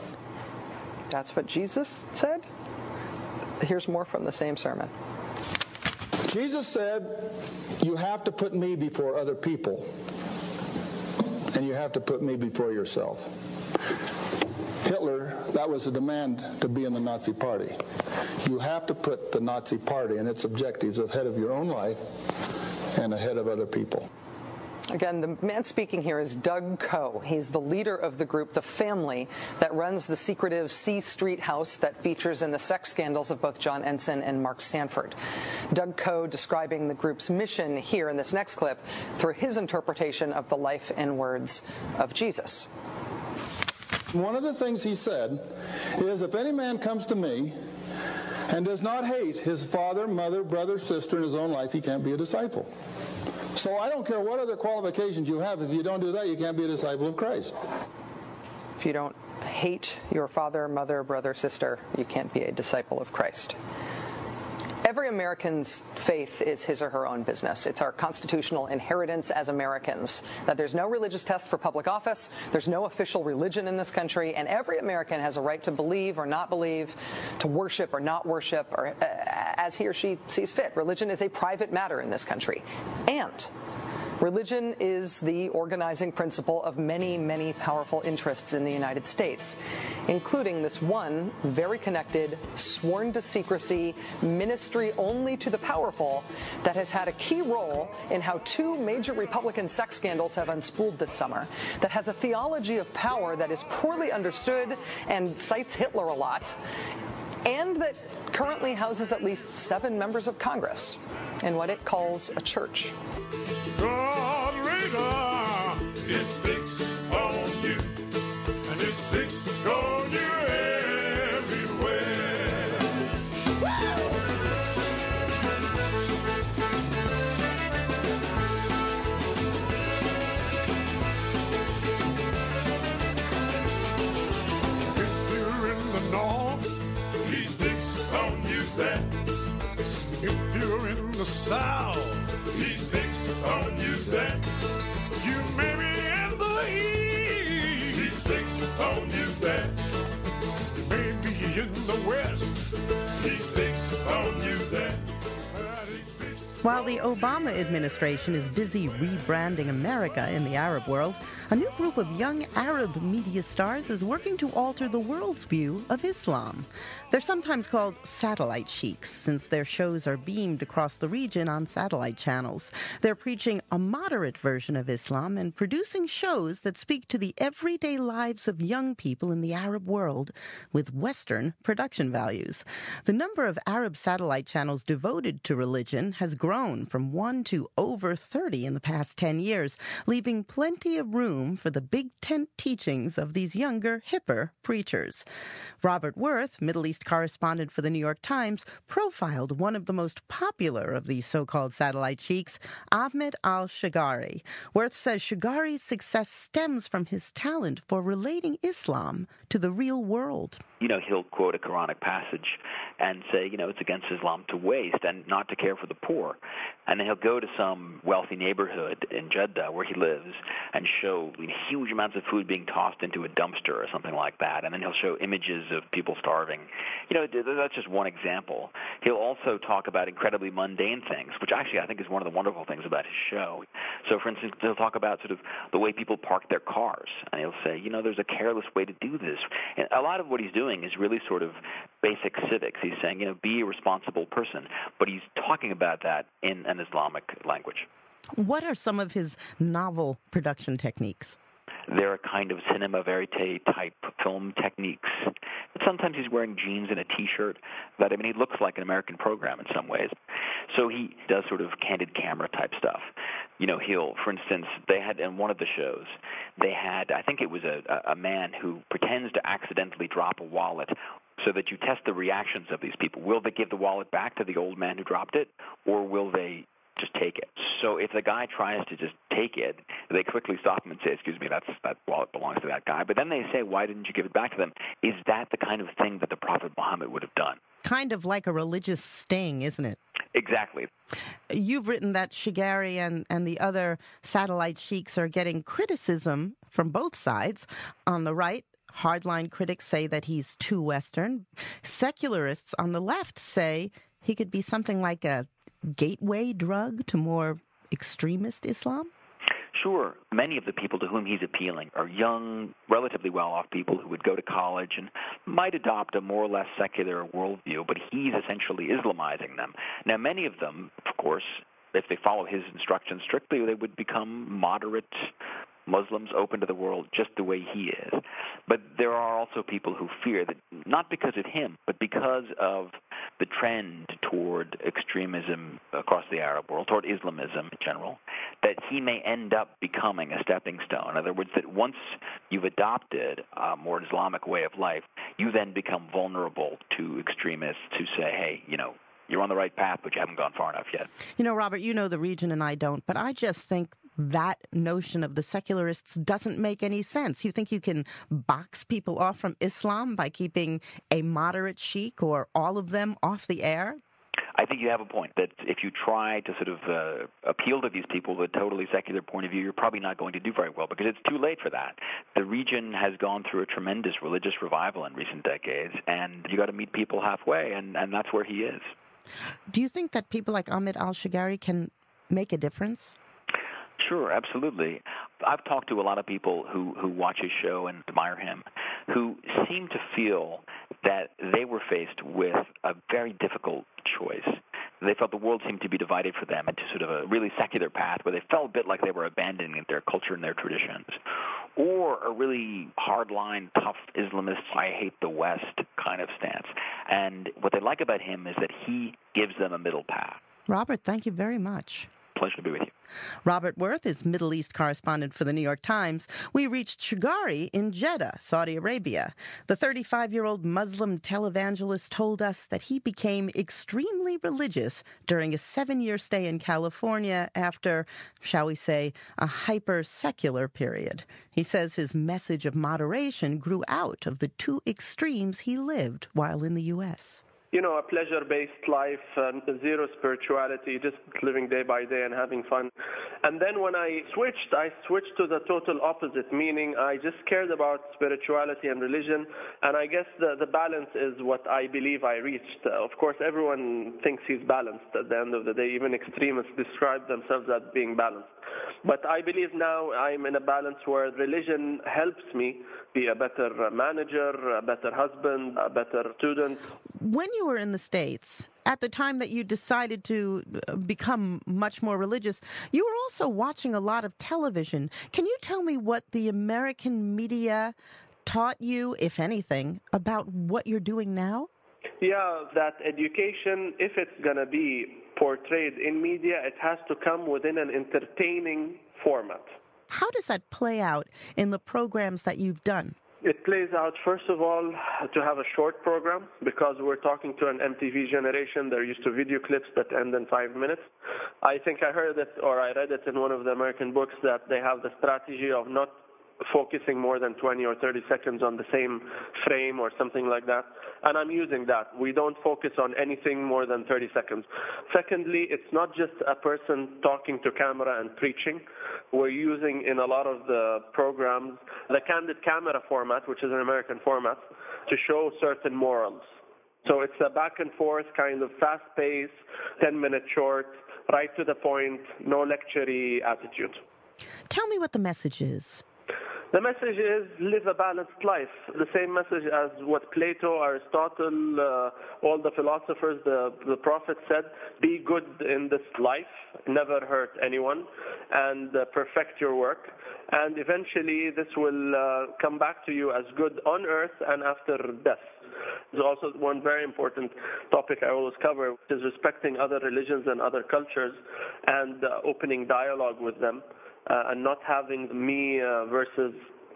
That's what Jesus said? Here's more from the same sermon. Jesus said, You have to put me before other people, and you have to put me before yourself. Hitler, that was a demand to be in the Nazi Party. You have to put the Nazi Party and its objectives ahead of your own life and ahead of other people. Again, the man speaking here is Doug Coe. He's the leader of the group, The Family, that runs the secretive C Street house that features in the sex scandals of both John Ensign and Mark Sanford. Doug Coe describing the group's mission here in this next clip through his interpretation of the life and words of Jesus. One of the things he said is if any man comes to me and does not hate his father, mother, brother, sister in his own life, he can't be a disciple. So I don't care what other qualifications you have. If you don't do that, you can't be a disciple of Christ. If you don't hate your father, mother, brother, sister, you can't be a disciple of Christ. Every American's faith is his or her own business. It's our constitutional inheritance as Americans that there's no religious test for public office, there's no official religion in this country, and every American has a right to believe or not believe, to worship or not worship, or uh, as he or she sees fit. Religion is a private matter in this country. And Religion is the organizing principle of many, many powerful interests in the United States, including this one very connected, sworn to secrecy, ministry only to the powerful that has had a key role in how two major Republican sex scandals have unspooled this summer, that has a theology of power that is poorly understood and cites Hitler a lot, and that currently houses at least seven members of Congress in what it calls a church. Radar is fixed on you, and it's fixed on you everywhere. If you're in the north, he's fixed on you then. If you're in the south, he's fixed on you then. While the Obama administration is busy rebranding America in the Arab world, a new group of young Arab media stars is working to alter the world's view of Islam. They're sometimes called satellite sheiks, since their shows are beamed across the region on satellite channels. They're preaching a moderate version of Islam and producing shows that speak to the everyday lives of young people in the Arab world with Western production values. The number of Arab satellite channels devoted to religion has grown from one to over 30 in the past 10 years, leaving plenty of room for the big tent teachings of these younger, hipper preachers. Robert Worth, Middle East correspondent for the New York Times, profiled one of the most popular of these so called satellite sheiks, Ahmed al Shugairi. Worth says Shugairi's success stems from his talent for relating Islam to the real world. You know, he'll quote a Quranic passage and say, you know, it's against Islam to waste and not to care for the poor. And then he'll go to some wealthy neighborhood in Jeddah where he lives and show huge amounts of food being tossed into a dumpster or something like that. And then he'll show images of people starving. You know, that's just one example. He'll also talk about incredibly mundane things, which actually I think is one of the wonderful things about his show. So, for instance, he'll talk about sort of the way people park their cars. And he'll say, you know, there's a careless way to do this. And a lot of what he's doing is really sort of basic civics. He's saying, you know, be a responsible person. But he's talking about that in an Islamic language. What are some of his novel production techniques? They're a kind of cinema verite type film techniques. But sometimes he's wearing jeans and a T-shirt. That I mean, he looks like an American program in some ways. So he does sort of candid camera type stuff. You know, he'll, for instance, they had in one of the shows, they had, I think it was a, a a man who pretends to accidentally drop a wallet so that you test the reactions of these people. Will they give the wallet back to the old man who dropped it, or will they just take it? So if the guy tries to just take it, they quickly stop him and say, "Excuse me, that's that wallet belongs to that guy." But then they say, "Why didn't you give it back to them?" Is that the kind of thing that the Prophet Muhammad would have done? Kind of like a religious sting, isn't it? Exactly. You've written that Shugairi and, and the other satellite sheiks are getting criticism from both sides. On the right, hardline critics say that he's too Western. Secularists on the left say he could be something like a gateway drug to more extremist Islam. Sure, many of the people to whom he's appealing are young, relatively well off people who would go to college and might adopt a more or less secular worldview, but he's essentially Islamizing them. Now, many of them, of course, if they follow his instructions strictly, they would become moderate Muslims open to the world just the way he is. But there are also people who fear that not because of him, but because of the trend toward extremism across the Arab world, toward Islamism in general, that he may end up becoming a stepping stone. In other words, that once you've adopted a more Islamic way of life, you then become vulnerable to extremists who say, hey, you know, you're on the right path, but you haven't gone far enough yet. You know, Robert, you know the region and I don't, but I just think that notion of the secularists doesn't make any sense. You think you can box people off from Islam by keeping a moderate sheik or all of them off the air? I think you have a point that if you try to sort of uh, appeal to these people with a totally secular point of view, you're probably not going to do very well because it's too late for that. The region has gone through a tremendous religious revival in recent decades, and you got to meet people halfway, and, and that's where he is. Do you think that people like Ahmed al Shugairi can make a difference? Sure, absolutely. I've talked to a lot of people who who watch his show and admire him, who seem to feel that they were faced with a very difficult choice. They felt the world seemed to be divided for them into sort of a really secular path where they felt a bit like they were abandoning their culture and their traditions, or a really hardline, tough Islamist, I hate the West kind of stance. And what they like about him is that he gives them a middle path. Robert, thank you very much. Pleasure to be with you. Robert Worth is Middle East correspondent for the New York Times. We reached Shugairi in Jeddah, Saudi Arabia. The 35 year old Muslim televangelist told us that he became extremely religious during a seven year stay in California after, shall we say, a hyper secular period. He says his message of moderation grew out of the two extremes he lived while in the U.S you know, a pleasure based life, and zero spirituality, just living day by day and having fun. And then when I switched, I switched to the total opposite, meaning I just cared about spirituality and religion. And I guess the, the balance is what I believe I reached. Uh, of course, everyone thinks he's balanced at the end of the day. Even extremists describe themselves as being balanced. But I believe now I'm in a balance where religion helps me be a better manager, a better husband, a better student. When you were in the States, at the time that you decided to uh, become much more religious, you were also watching a lot of television. Can you tell me what the American media taught you, if anything, about what you're doing now? Yeah, that education, if it's going to be portrayed in media, it has to come within an entertaining format. How does that play out in the programs that you've done? It plays out, first of all, to have a short program because we're talking to an MTV generation. They're used to video clips that end in five minutes. I think I heard it or I read it in one of the American books that they have the strategy of not focusing more than 20 or 30 seconds on the same frame or something like that. And I'm using that. We don't focus on anything more than 30 seconds. Secondly, it's not just a person talking to camera and preaching. We're using in a lot of the programs the candid camera format, which is an American format, to show certain morals. So it's a back and forth kind of fast pace, 10 minute short, right to the point, no lectury attitude. Tell me what the message is. The message is live a balanced life. The same message as what Plato, Aristotle, uh, all the philosophers, the, the prophets said be good in this life, never hurt anyone, and uh, perfect your work. And eventually, this will uh, come back to you as good on earth and after death. There's also one very important topic I always cover, which is respecting other religions and other cultures and uh, opening dialogue with them and not having me uh, versus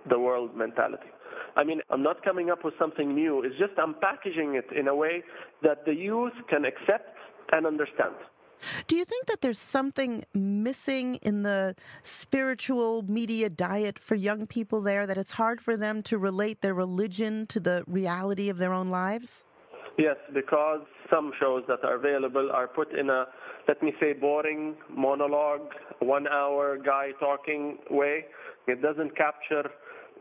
the world mentality. I mean, I'm not coming up with something new. It's just I'm packaging it in a way that the youth can accept and understand. Do you think that there's something missing in the spiritual media diet for young people there, that it's hard for them to relate their religion to the reality of their own lives? Yes, because some shows that are available are put in a, let me say, boring monologue, one hour guy talking way. It doesn't capture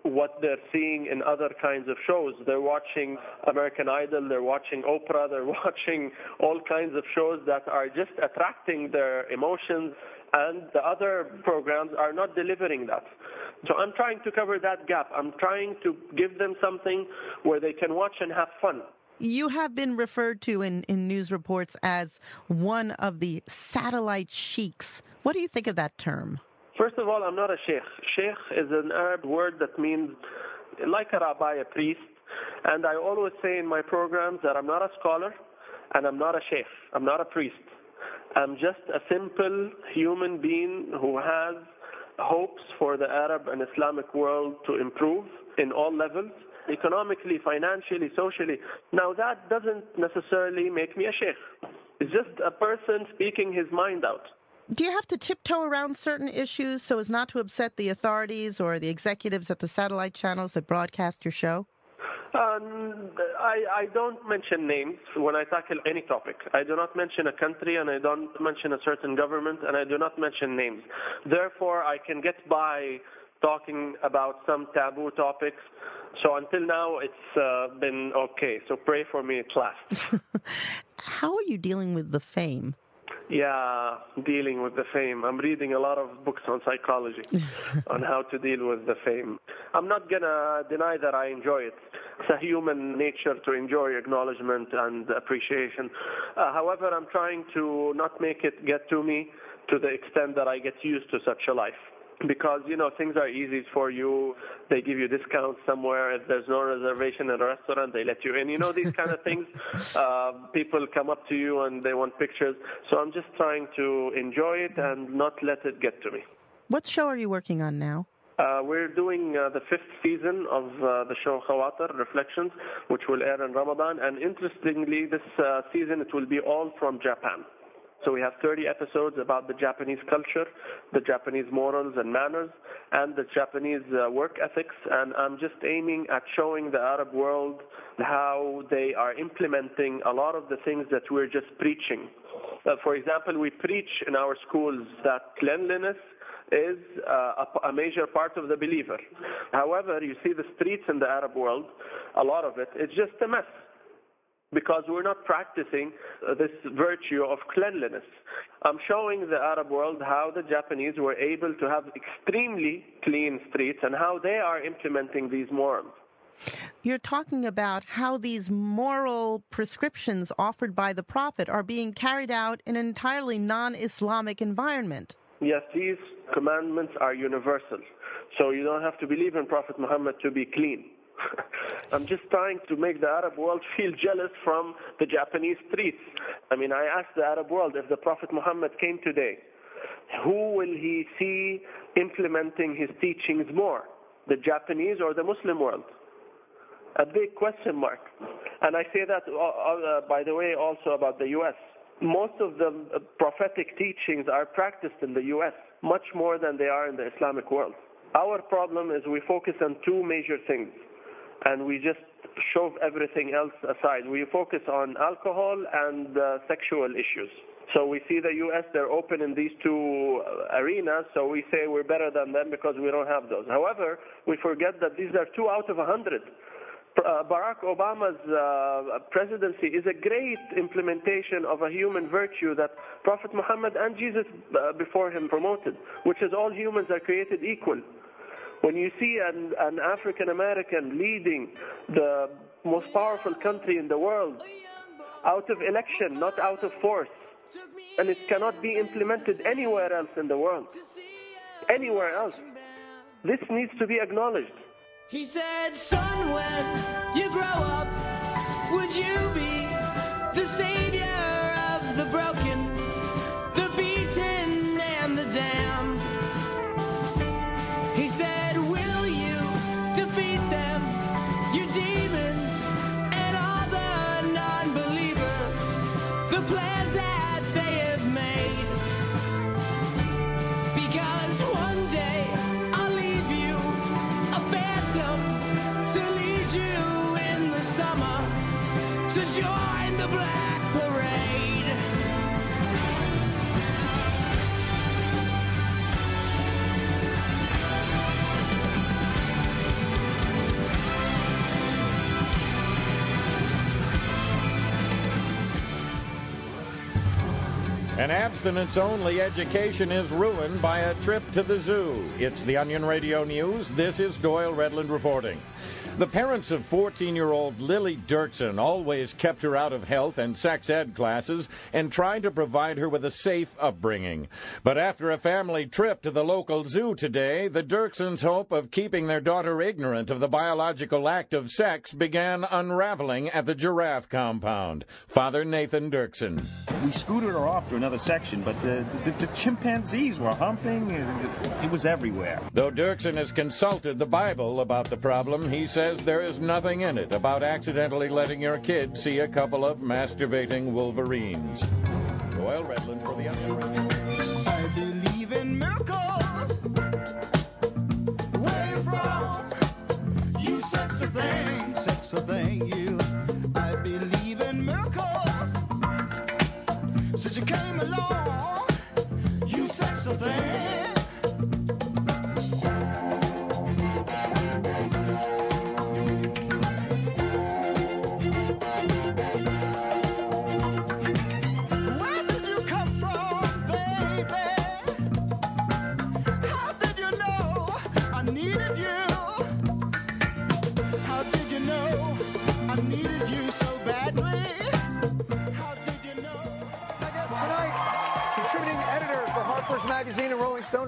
what they're seeing in other kinds of shows. They're watching American Idol, they're watching Oprah, they're watching all kinds of shows that are just attracting their emotions, and the other programs are not delivering that. So I'm trying to cover that gap. I'm trying to give them something where they can watch and have fun. You have been referred to in, in news reports as one of the satellite sheiks. What do you think of that term? First of all, I'm not a sheikh. Sheikh is an Arab word that means like a rabbi, a priest. And I always say in my programs that I'm not a scholar and I'm not a sheikh. I'm not a priest. I'm just a simple human being who has hopes for the Arab and Islamic world to improve in all levels economically, financially, socially. Now, that doesn't necessarily make me a sheikh. It's just a person speaking his mind out. Do you have to tiptoe around certain issues so as not to upset the authorities or the executives at the satellite channels that broadcast your show? Um, I, I don't mention names when I tackle any topic. I do not mention a country and I don't mention a certain government and I do not mention names. Therefore, I can get by talking about some taboo topics. So until now, it's uh, been okay. So pray for me, it lasts. How are you dealing with the fame? Yeah, dealing with the fame. I'm reading a lot of books on psychology on how to deal with the fame. I'm not gonna deny that I enjoy it. It's a human nature to enjoy acknowledgement and appreciation. Uh, however, I'm trying to not make it get to me to the extent that I get used to such a life because you know things are easy for you they give you discounts somewhere if there's no reservation at a restaurant they let you in you know these kind of things uh, people come up to you and they want pictures so i'm just trying to enjoy it and not let it get to me What show are you working on now? uh, we're doing uh, the fifth season of uh, the show Khawatir Reflections, which will air in Ramadan. And interestingly, this uh, season it will be all from Japan. So we have 30 episodes about the Japanese culture, the Japanese morals and manners, and the Japanese uh, work ethics. And I'm just aiming at showing the Arab world how they are implementing a lot of the things that we're just preaching. Uh, for example, we preach in our schools that cleanliness is uh, a, a major part of the believer. However, you see the streets in the Arab world, a lot of it, it's just a mess because we're not practicing uh, this virtue of cleanliness. I'm showing the Arab world how the Japanese were able to have extremely clean streets and how they are implementing these morals. You're talking about how these moral prescriptions offered by the Prophet are being carried out in an entirely non Islamic environment. Yes, these commandments are universal. So you don't have to believe in Prophet Muhammad to be clean. I'm just trying to make the Arab world feel jealous from the Japanese streets. I mean, I asked the Arab world if the Prophet Muhammad came today, who will he see implementing his teachings more, the Japanese or the Muslim world? A big question mark. And I say that, uh, uh, by the way, also about the U.S. Most of the uh, prophetic teachings are practiced in the U.S. much more than they are in the Islamic world. Our problem is we focus on two major things and we just shove everything else aside. We focus on alcohol and uh, sexual issues. So we see the U.S. they're open in these two uh, arenas, so we say we're better than them because we don't have those. However, we forget that these are two out of a hundred. Uh, Barack Obama's uh, presidency is a great implementation of a human virtue that Prophet Muhammad and Jesus uh, before him promoted, which is all humans are created equal. When you see an, an African American leading the most powerful country in the world out of election, not out of force, and it cannot be implemented anywhere else in the world, anywhere else, this needs to be acknowledged. He said, Son, when you grow up, would you be the savior An abstinence only education is ruined by a trip to the zoo. It's the Onion Radio News. This is Doyle Redland reporting. The parents of 14 year old Lily Dirksen always kept her out of health and sex ed classes and tried to provide her with a safe upbringing. But after a family trip to the local zoo today, the Dirksens' hope of keeping their daughter ignorant of the biological act of sex began unraveling at the giraffe compound. Father Nathan Dirksen. We scooted her off to another section, but the, the, the chimpanzees were humping. and It was everywhere. Though Dirksen has consulted the Bible about the problem, he says there is nothing in it about accidentally letting your kid see a couple of masturbating wolverines. Redland for the Onion. I believe in miracles. Where you from? You sexy thing, sexy thing, you. I believe in miracles. Since you came along, you sexy thing.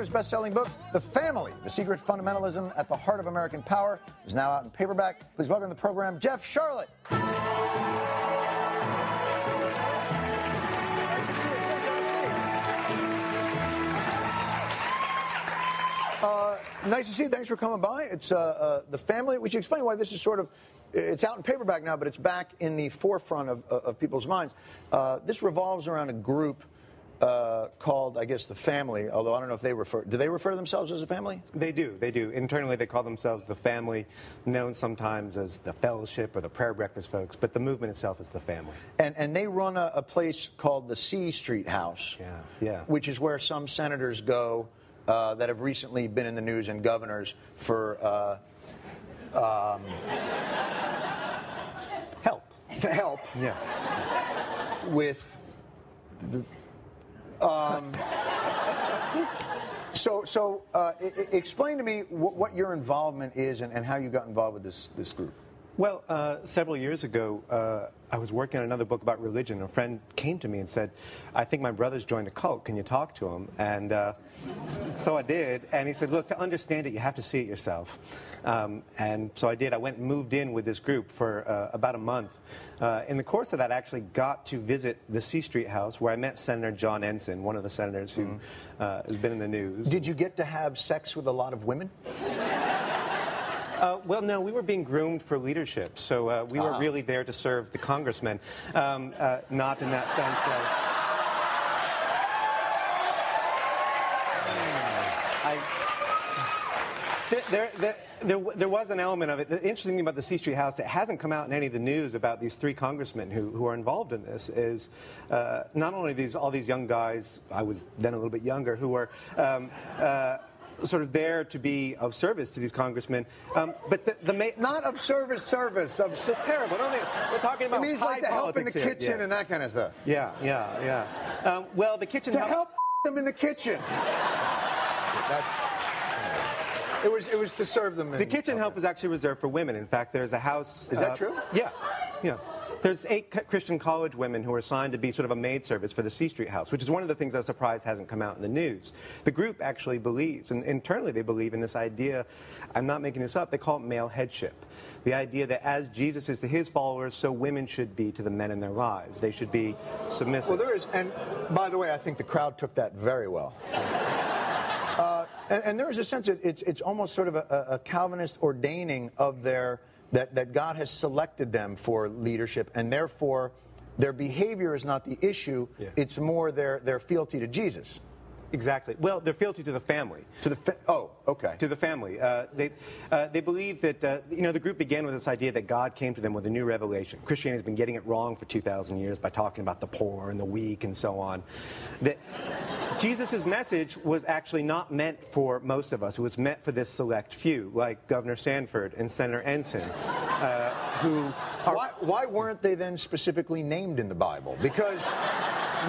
His best-selling book, The Family: The Secret Fundamentalism at the Heart of American Power, is now out in paperback. Please welcome to the program Jeff Sharlet. Uh, nice to see you. Thanks for coming by. It's uh, uh, the family. Would you explain why this is sort of? It's out in paperback now, but it's back in the forefront of, of people's minds. Uh, this revolves around a group uh, called, I guess, the family. Although I don't know if they refer. Do they refer to themselves as a family? They do. They do. Internally, they call themselves the family, known sometimes as the fellowship or the prayer breakfast folks, but the movement itself is the family. And and they run a, a place called the C Street House. Yeah. Yeah. Which is where some senators go uh, that have recently been in the news and governors for. Uh, um, help. To help. Yeah. With. The, um, so, so uh, explain to me what, what your involvement is and, and how you got involved with this, this group. Well, uh, several years ago, uh, I was working on another book about religion. A friend came to me and said, I think my brother's joined a cult. Can you talk to him? And uh, so I did. And he said, Look, to understand it, you have to see it yourself. Um, and so I did. I went and moved in with this group for uh, about a month. Uh, in the course of that, I actually got to visit the C Street House where I met Senator John Ensign, one of the senators who uh, has been in the news. Did you get to have sex with a lot of women? Uh, well, no, we were being groomed for leadership, so uh, we were Ah. really there to serve the congressmen, um, uh, not in that sense. I, there, there, there, there, there was an element of it. The interesting thing about the C Street House that hasn't come out in any of the news about these three congressmen who, who are involved in this is uh, not only these all these young guys. I was then a little bit younger who were. Um, uh, Sort of there to be of service to these congressmen, um, but the, the ma- not of service, service. Of it's terrible. No, we're talking about It means like to help in the kitchen Yes. and that kind of stuff. Yeah, yeah, yeah. Um, well, the kitchen To help them in the kitchen. That's. It was. It was to serve them. The kitchen help is actually reserved for women. In fact, there's a house. Is that uh, true? Yeah, yeah. There's eight Christian college women who are assigned to be sort of a maid service for the C Street House, which is one of the things that I'm surprised hasn't come out in the news. The group actually believes, and internally they believe in this idea. I'm not making this up. They call it male headship. The idea that as Jesus is to his followers, so women should be to the men in their lives. They should be submissive. Well, there is, and by the way, I think the crowd took that very well. And, and there is a sense that it's, it's almost sort of a, a Calvinist ordaining of their that, that God has selected them for leadership, and therefore their behavior is not the issue. It's more their, their fealty to Jesus. Exactly. Well, they're fealty to the family. To the fa- oh, okay. To the family. Uh, they uh, they believe that uh, you know the group began with this idea that God came to them with a new revelation. Christianity has been getting it wrong for two thousand years by talking about the poor and the weak and so on. That Jesus' message was actually not meant for most of us. It was meant for this select few, like Governor Sanford and Senator Ensign, uh, who are. Why, why weren't they then specifically named in the Bible? Because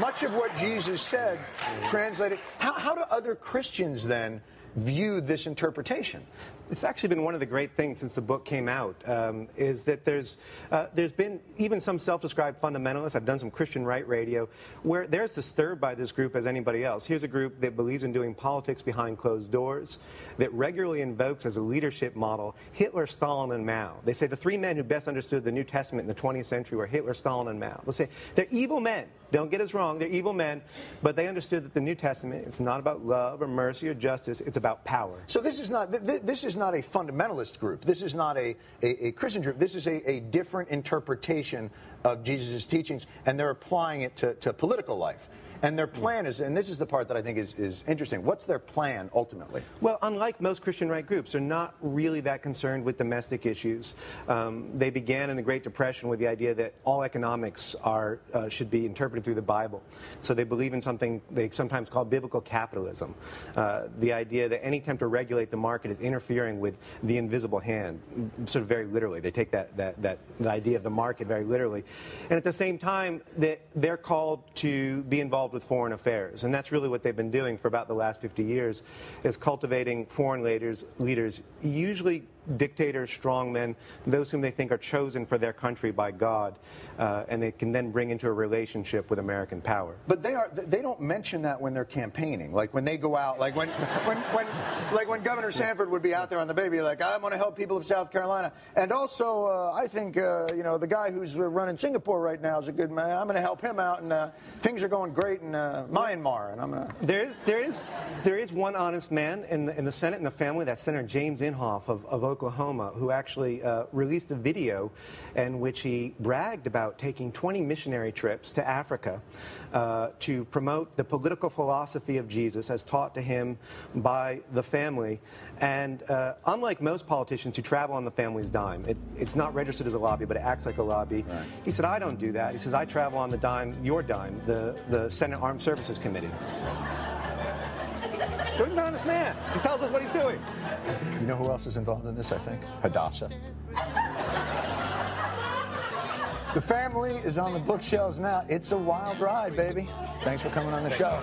much of what Jesus said translated. How, how do other Christians then view this interpretation? It's actually been one of the great things since the book came out um, is that there's uh, there's been even some self-described fundamentalists. I've done some Christian right radio where they're as disturbed by this group as anybody else. Here's a group that believes in doing politics behind closed doors, that regularly invokes as a leadership model Hitler, Stalin, and Mao. They say the three men who best understood the New Testament in the 20th century were Hitler, Stalin, and Mao. They say they're evil men. Don't get us wrong, they're evil men, but they understood that the New Testament it's not about love or mercy or justice. It's about power. So this is not th- th- this is not a fundamentalist group. This is not a, a, a Christian group. This is a, a different interpretation of Jesus' teachings, and they're applying it to, to political life. And their plan is, and this is the part that I think is, is interesting. What's their plan ultimately? Well, unlike most Christian right groups, they're not really that concerned with domestic issues. Um, they began in the Great Depression with the idea that all economics are uh, should be interpreted through the Bible. So they believe in something they sometimes call biblical capitalism, uh, the idea that any attempt to regulate the market is interfering with the invisible hand, sort of very literally. They take that that that the idea of the market very literally, and at the same time, that they're called to be involved with foreign affairs, and that's really what they've been doing for about the last 50 years, is cultivating foreign leaders, leaders usually dictators, strongmen, those whom they think are chosen for their country by God, uh, and they can then bring into a relationship with American power. But they are they don't mention that when they're campaigning. Like when they go out, like when when when like when Governor Sanford would be out there on the baby, like I'm going to help people of South Carolina, and also uh, I think uh, you know the guy who's running Singapore right now is a good man. I'm going to help him out, and uh, things are going great in uh, Myanmar, and I'm going to. There is, there is, there is one honest man in the, in the Senate and the family. That's Senator James Inhofe of, of Oklahoma, who actually uh, released a video in which he bragged about taking 20 missionary trips to Africa uh, to promote the political philosophy of Jesus as taught to him by the family. And uh, unlike most politicians who travel on the family's dime, it, it's not registered as a lobby, but it acts like a lobby. He said, I don't do that. He says, I travel on the dime, your dime, the, the Senate Armed Services Committee. He's an honest man. He tells us what he's doing. You know who else is involved in this? I think Hadassah. The family is on the bookshelves now. It's a wild ride, baby. Thanks for coming on the show.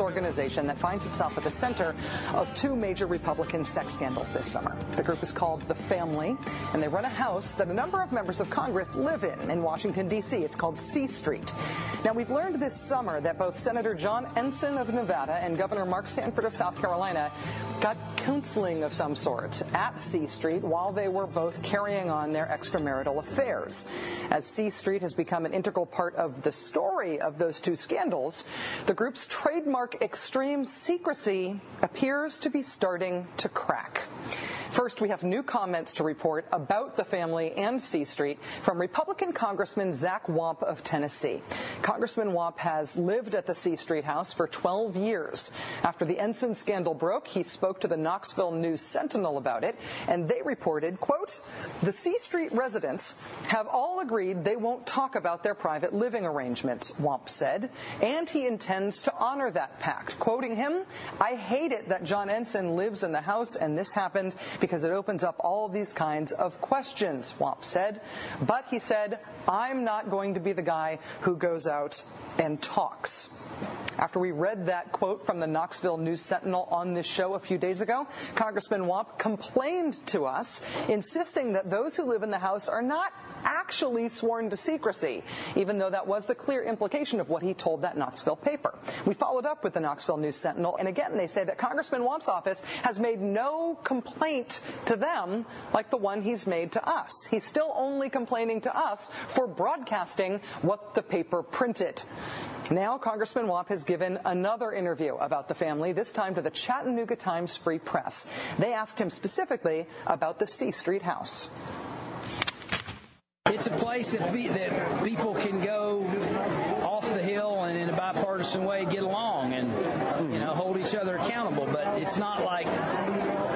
Organization that finds itself at the center of two major Republican sex scandals this summer. The group is called The Family, and they run a house that a number of members of Congress live in in Washington, D.C. It's called C Street. Now, we've learned this summer that both Senator John Ensign of Nevada and Governor Mark Sanford of South Carolina got counseling of some sort at C Street while they were both carrying on their extramarital affairs. As C Street has become an integral part of the story of those two scandals, the group's trademark extreme secrecy appears to be starting to crack. First, we have new comments to report about the family and C Street from Republican Congressman Zach Wamp of Tennessee. Congressman Wamp has lived at the C Street house for 12 years. After the Ensign scandal broke, he spoke to the Knoxville News Sentinel about it, and they reported, quote, the C Street residents have all agreed they won't talk about their private living arrangements, Wamp said, and he intends to honor that pact. Quoting him, I hate it that John Ensign lives in the house and this happened because it opens up all these kinds of questions, Wamp said. But he said, I'm not going to be the guy who goes out and talks. After we read that quote from the Knoxville News Sentinel on this show a few days ago, Congressman Wamp complained to us, insisting that those who live in the house are not actually sworn to secrecy, even though that was the clear implication of what he told that Knoxville paper. We followed up with the Knoxville News Sentinel, and again they say that Congressman Wamp's office has made no complaint to them like the one he's made to us. He's still only complaining to us for broadcasting what the paper printed. Now, Congressman Wamp has given another interview about the family, this time to the Chattanooga Times Free Press. They asked him specifically about the C Street house. It's a place that, be, that people can go off the hill and in a bipartisan way get along and you know hold each other accountable. But it's not like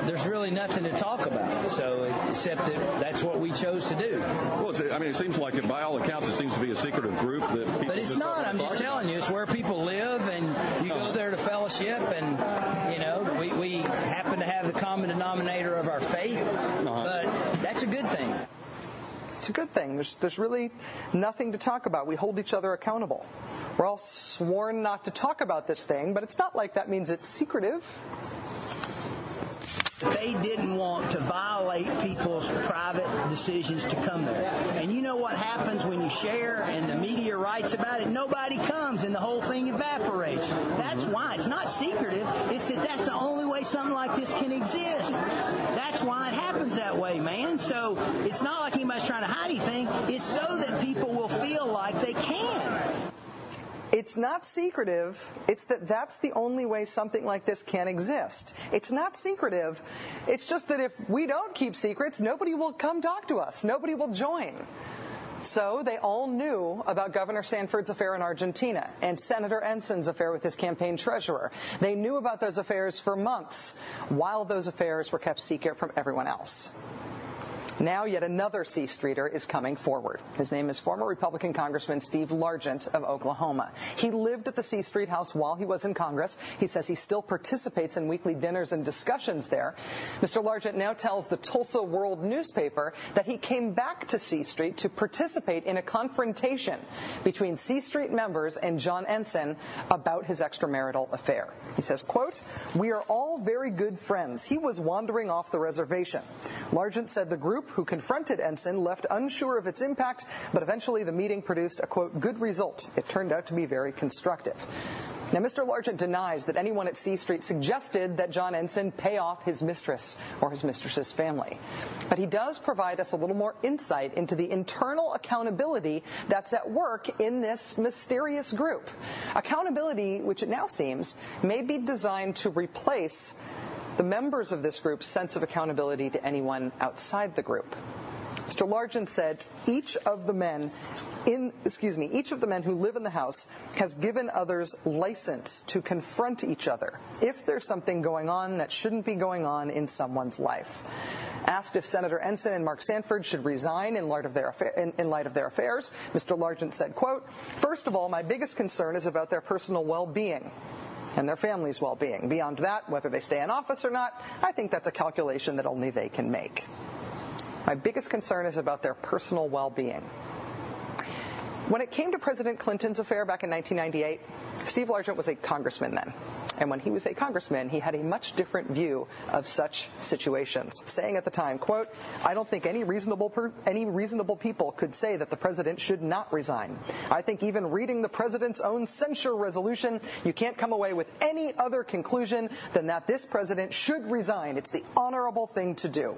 there's really nothing to talk about. So except that that's what we chose to do. Well, it's, I mean, it seems like, it, by all accounts, it seems to be a secretive group that. People But it's not. I'm just telling you, it's where people live, and you go uh-huh. there to fellowship, and you know, we, we happen to have the common denominator of our faith. Uh-huh. But that's a good thing. It's a good thing. There's, there's really nothing to talk about. We hold each other accountable. We're all sworn not to talk about this thing, but it's not like that means it's secretive. They didn't want to violate people's private decisions to come there. And you know what happens when you share and the media writes about it? Nobody comes and the whole thing evaporates. That's mm-hmm. why. It's not secretive. It's that that's the only way something like this can exist. That's why it happens that way, man. So it's not like anybody's trying to hide anything. It's so that people will feel like they can. It's not secretive. It's that that's the only way something like this can exist. It's not secretive. It's just that if we don't keep secrets, nobody will come talk to us. Nobody will join. So they all knew about Governor Sanford's affair in Argentina and Senator Ensign's affair with his campaign treasurer. They knew about those affairs for months while those affairs were kept secret from everyone else. Now, yet another C Streeter is coming forward. His name is former Republican Congressman Steve Largent of Oklahoma. He lived at the C Street house while he was in Congress. He says he still participates in weekly dinners and discussions there. Mr. Largent now tells the Tulsa World newspaper that he came back to C Street to participate in a confrontation between C Street members and John Ensign about his extramarital affair. He says, quote, We are all very good friends. He was wandering off the reservation. Largent said the group who confronted Ensign left unsure of its impact, but eventually the meeting produced a quote, good result. It turned out to be very constructive. Now, Mr. Largent denies that anyone at C Street suggested that John Ensign pay off his mistress or his mistress's family. But he does provide us a little more insight into the internal accountability that's at work in this mysterious group. Accountability, which it now seems, may be designed to replace the members of this group's sense of accountability to anyone outside the group. Mr. Largent said each of the men in excuse me each of the men who live in the house has given others license to confront each other if there's something going on that shouldn't be going on in someone's life. Asked if Senator Ensign and Mark Sanford should resign in light of their in, in light of their affairs, Mr. Largent said, "quote First of all, my biggest concern is about their personal well-being." And their family's well-being. Beyond that, whether they stay in office or not, I think that's a calculation that only they can make. My biggest concern is about their personal well-being. When it came to President Clinton's affair back in 1998, Steve Largent was a congressman then. And when he was a congressman, he had a much different view of such situations, saying at the time, quote, I don't think any reasonable any reasonable people could say that the president should not resign. I think even reading the president's own censure resolution, you can't come away with any other conclusion than that this president should resign. It's the honorable thing to do.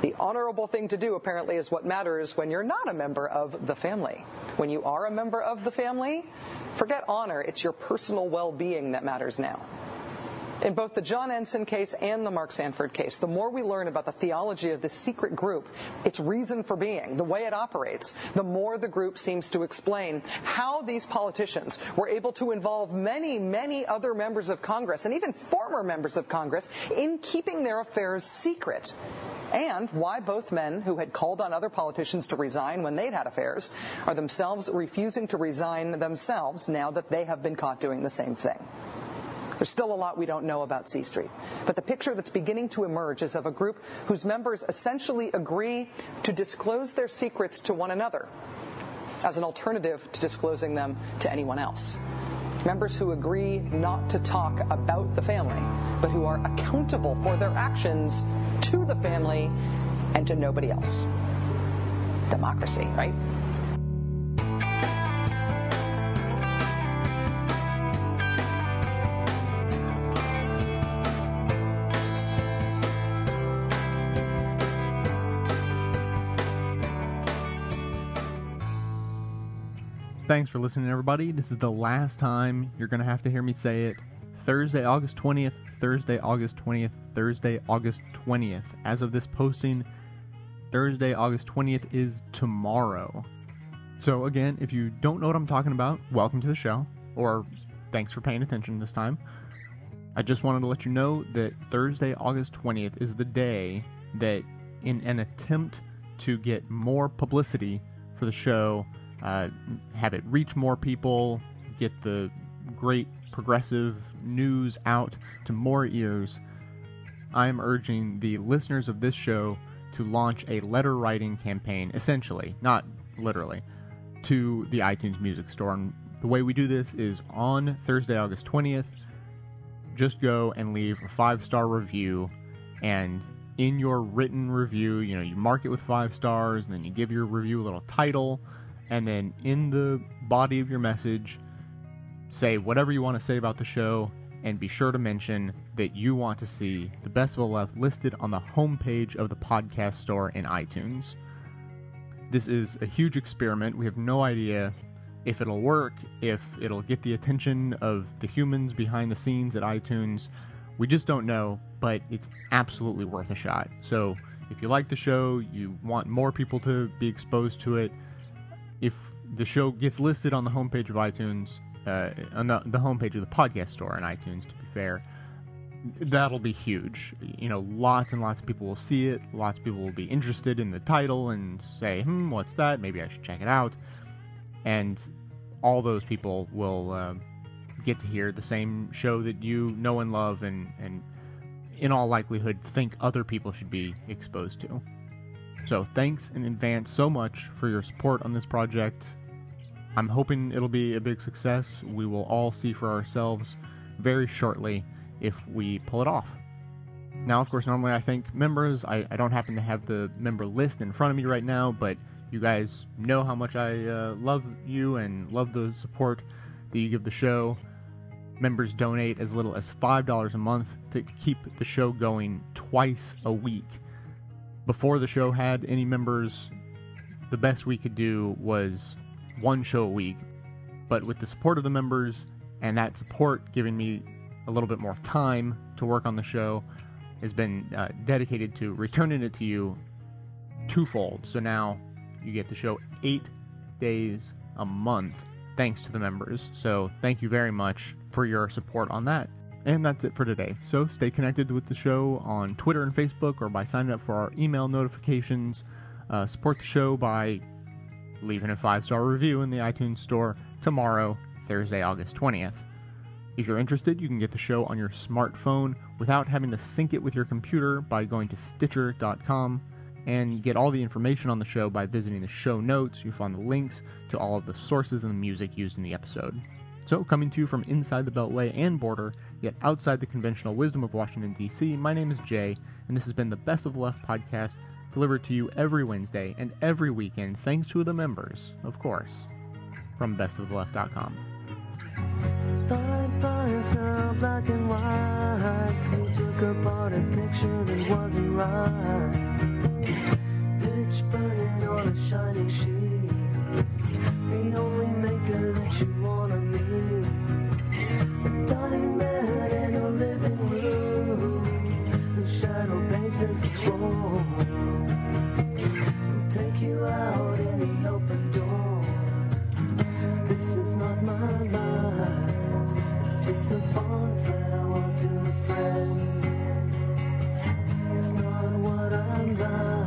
The honorable thing to do, apparently, is what matters when you're not a member of the family. When you are a member of the family, forget honor. It's your personal well being that matters now. In both the John Ensign case and the Mark Sanford case, the more we learn about the theology of this secret group, its reason for being, the way it operates, the more the group seems to explain how these politicians were able to involve many, many other members of Congress and even former members of Congress in keeping their affairs secret. And why both men who had called on other politicians to resign when they'd had affairs are themselves refusing to resign themselves now that they have been caught doing the same thing. There's still a lot we don't know about C Street, but the picture that's beginning to emerge is of a group whose members essentially agree to disclose their secrets to one another as an alternative to disclosing them to anyone else. Members who agree not to talk about the family, but who are accountable for their actions to the family and to nobody else. Democracy, right? Thanks for listening, everybody. This is the last time you're going to have to hear me say it. Thursday, August 20th, Thursday, August 20th, Thursday, August 20th. As of this posting, Thursday, August 20th is tomorrow. So, again, if you don't know what I'm talking about, welcome to the show, or thanks for paying attention this time. I just wanted to let you know that Thursday, August 20th is the day that, in an attempt to get more publicity for the show, uh, have it reach more people, get the great progressive news out to more ears, I'm urging the listeners of this show to launch a letter writing campaign, essentially, not literally, to the iTunes Music Store. And the way we do this is on Thursday, August 20th, just go and leave a five star review. And in your written review, you know, you mark it with five stars, and then you give your review a little title. And then in the body of your message, say whatever you want to say about the show and be sure to mention that you want to see the Best of the Left listed on the homepage of the podcast store in iTunes. This is a huge experiment. We have no idea if it'll work, if it'll get the attention of the humans behind the scenes at iTunes, we just don't know, but it's absolutely worth a shot. So if you like the show, you want more people to be exposed to it, if the show gets listed on the homepage of iTunes, uh, on the, the homepage of the podcast store on iTunes, to be fair, that'll be huge. You know, lots and lots of people will see it. Lots of people will be interested in the title and say, hmm, what's that? Maybe I should check it out. And all those people will uh, get to hear the same show that you know and love and, and in all likelihood think other people should be exposed to. So thanks in advance so much for your support on this project. I'm hoping it'll be a big success. We will all see for ourselves very shortly if we pull it off. Now, of course, normally I thank members. I, I don't happen to have the member list in front of me right now, but you guys know how much I uh, love you and love the support that you give the show. Members donate as little as $5 a month to keep the show going twice a week. Before the show had any members, the best we could do was one show a week. But with the support of the members and that support giving me a little bit more time to work on the show, has been uh, dedicated to returning it to you twofold. So now you get the show eight days a month thanks to the members. So thank you very much for your support on that. And that's it for today. So stay connected with the show on Twitter and Facebook or by signing up for our email notifications. Uh, support the show by leaving a five star review in the iTunes store tomorrow, Thursday, August 20th. If you're interested, you can get the show on your smartphone without having to sync it with your computer by going to Stitcher.com and you get all the information on the show by visiting the show notes. You'll find the links to all of the sources and the music used in the episode. So, coming to you from inside the Beltway and border, yet outside the conventional wisdom of Washington, D.C., my name is Jay, and this has been the Best of the Left podcast, delivered to you every Wednesday and every weekend, thanks to the members, of course, from bestoftheleft.com. Burning on a shining sheet. The only maker that you wanna is the phone We'll take you out in the open door. This is not my life. It's just a fun farewell to a friend. It's not what I'm like.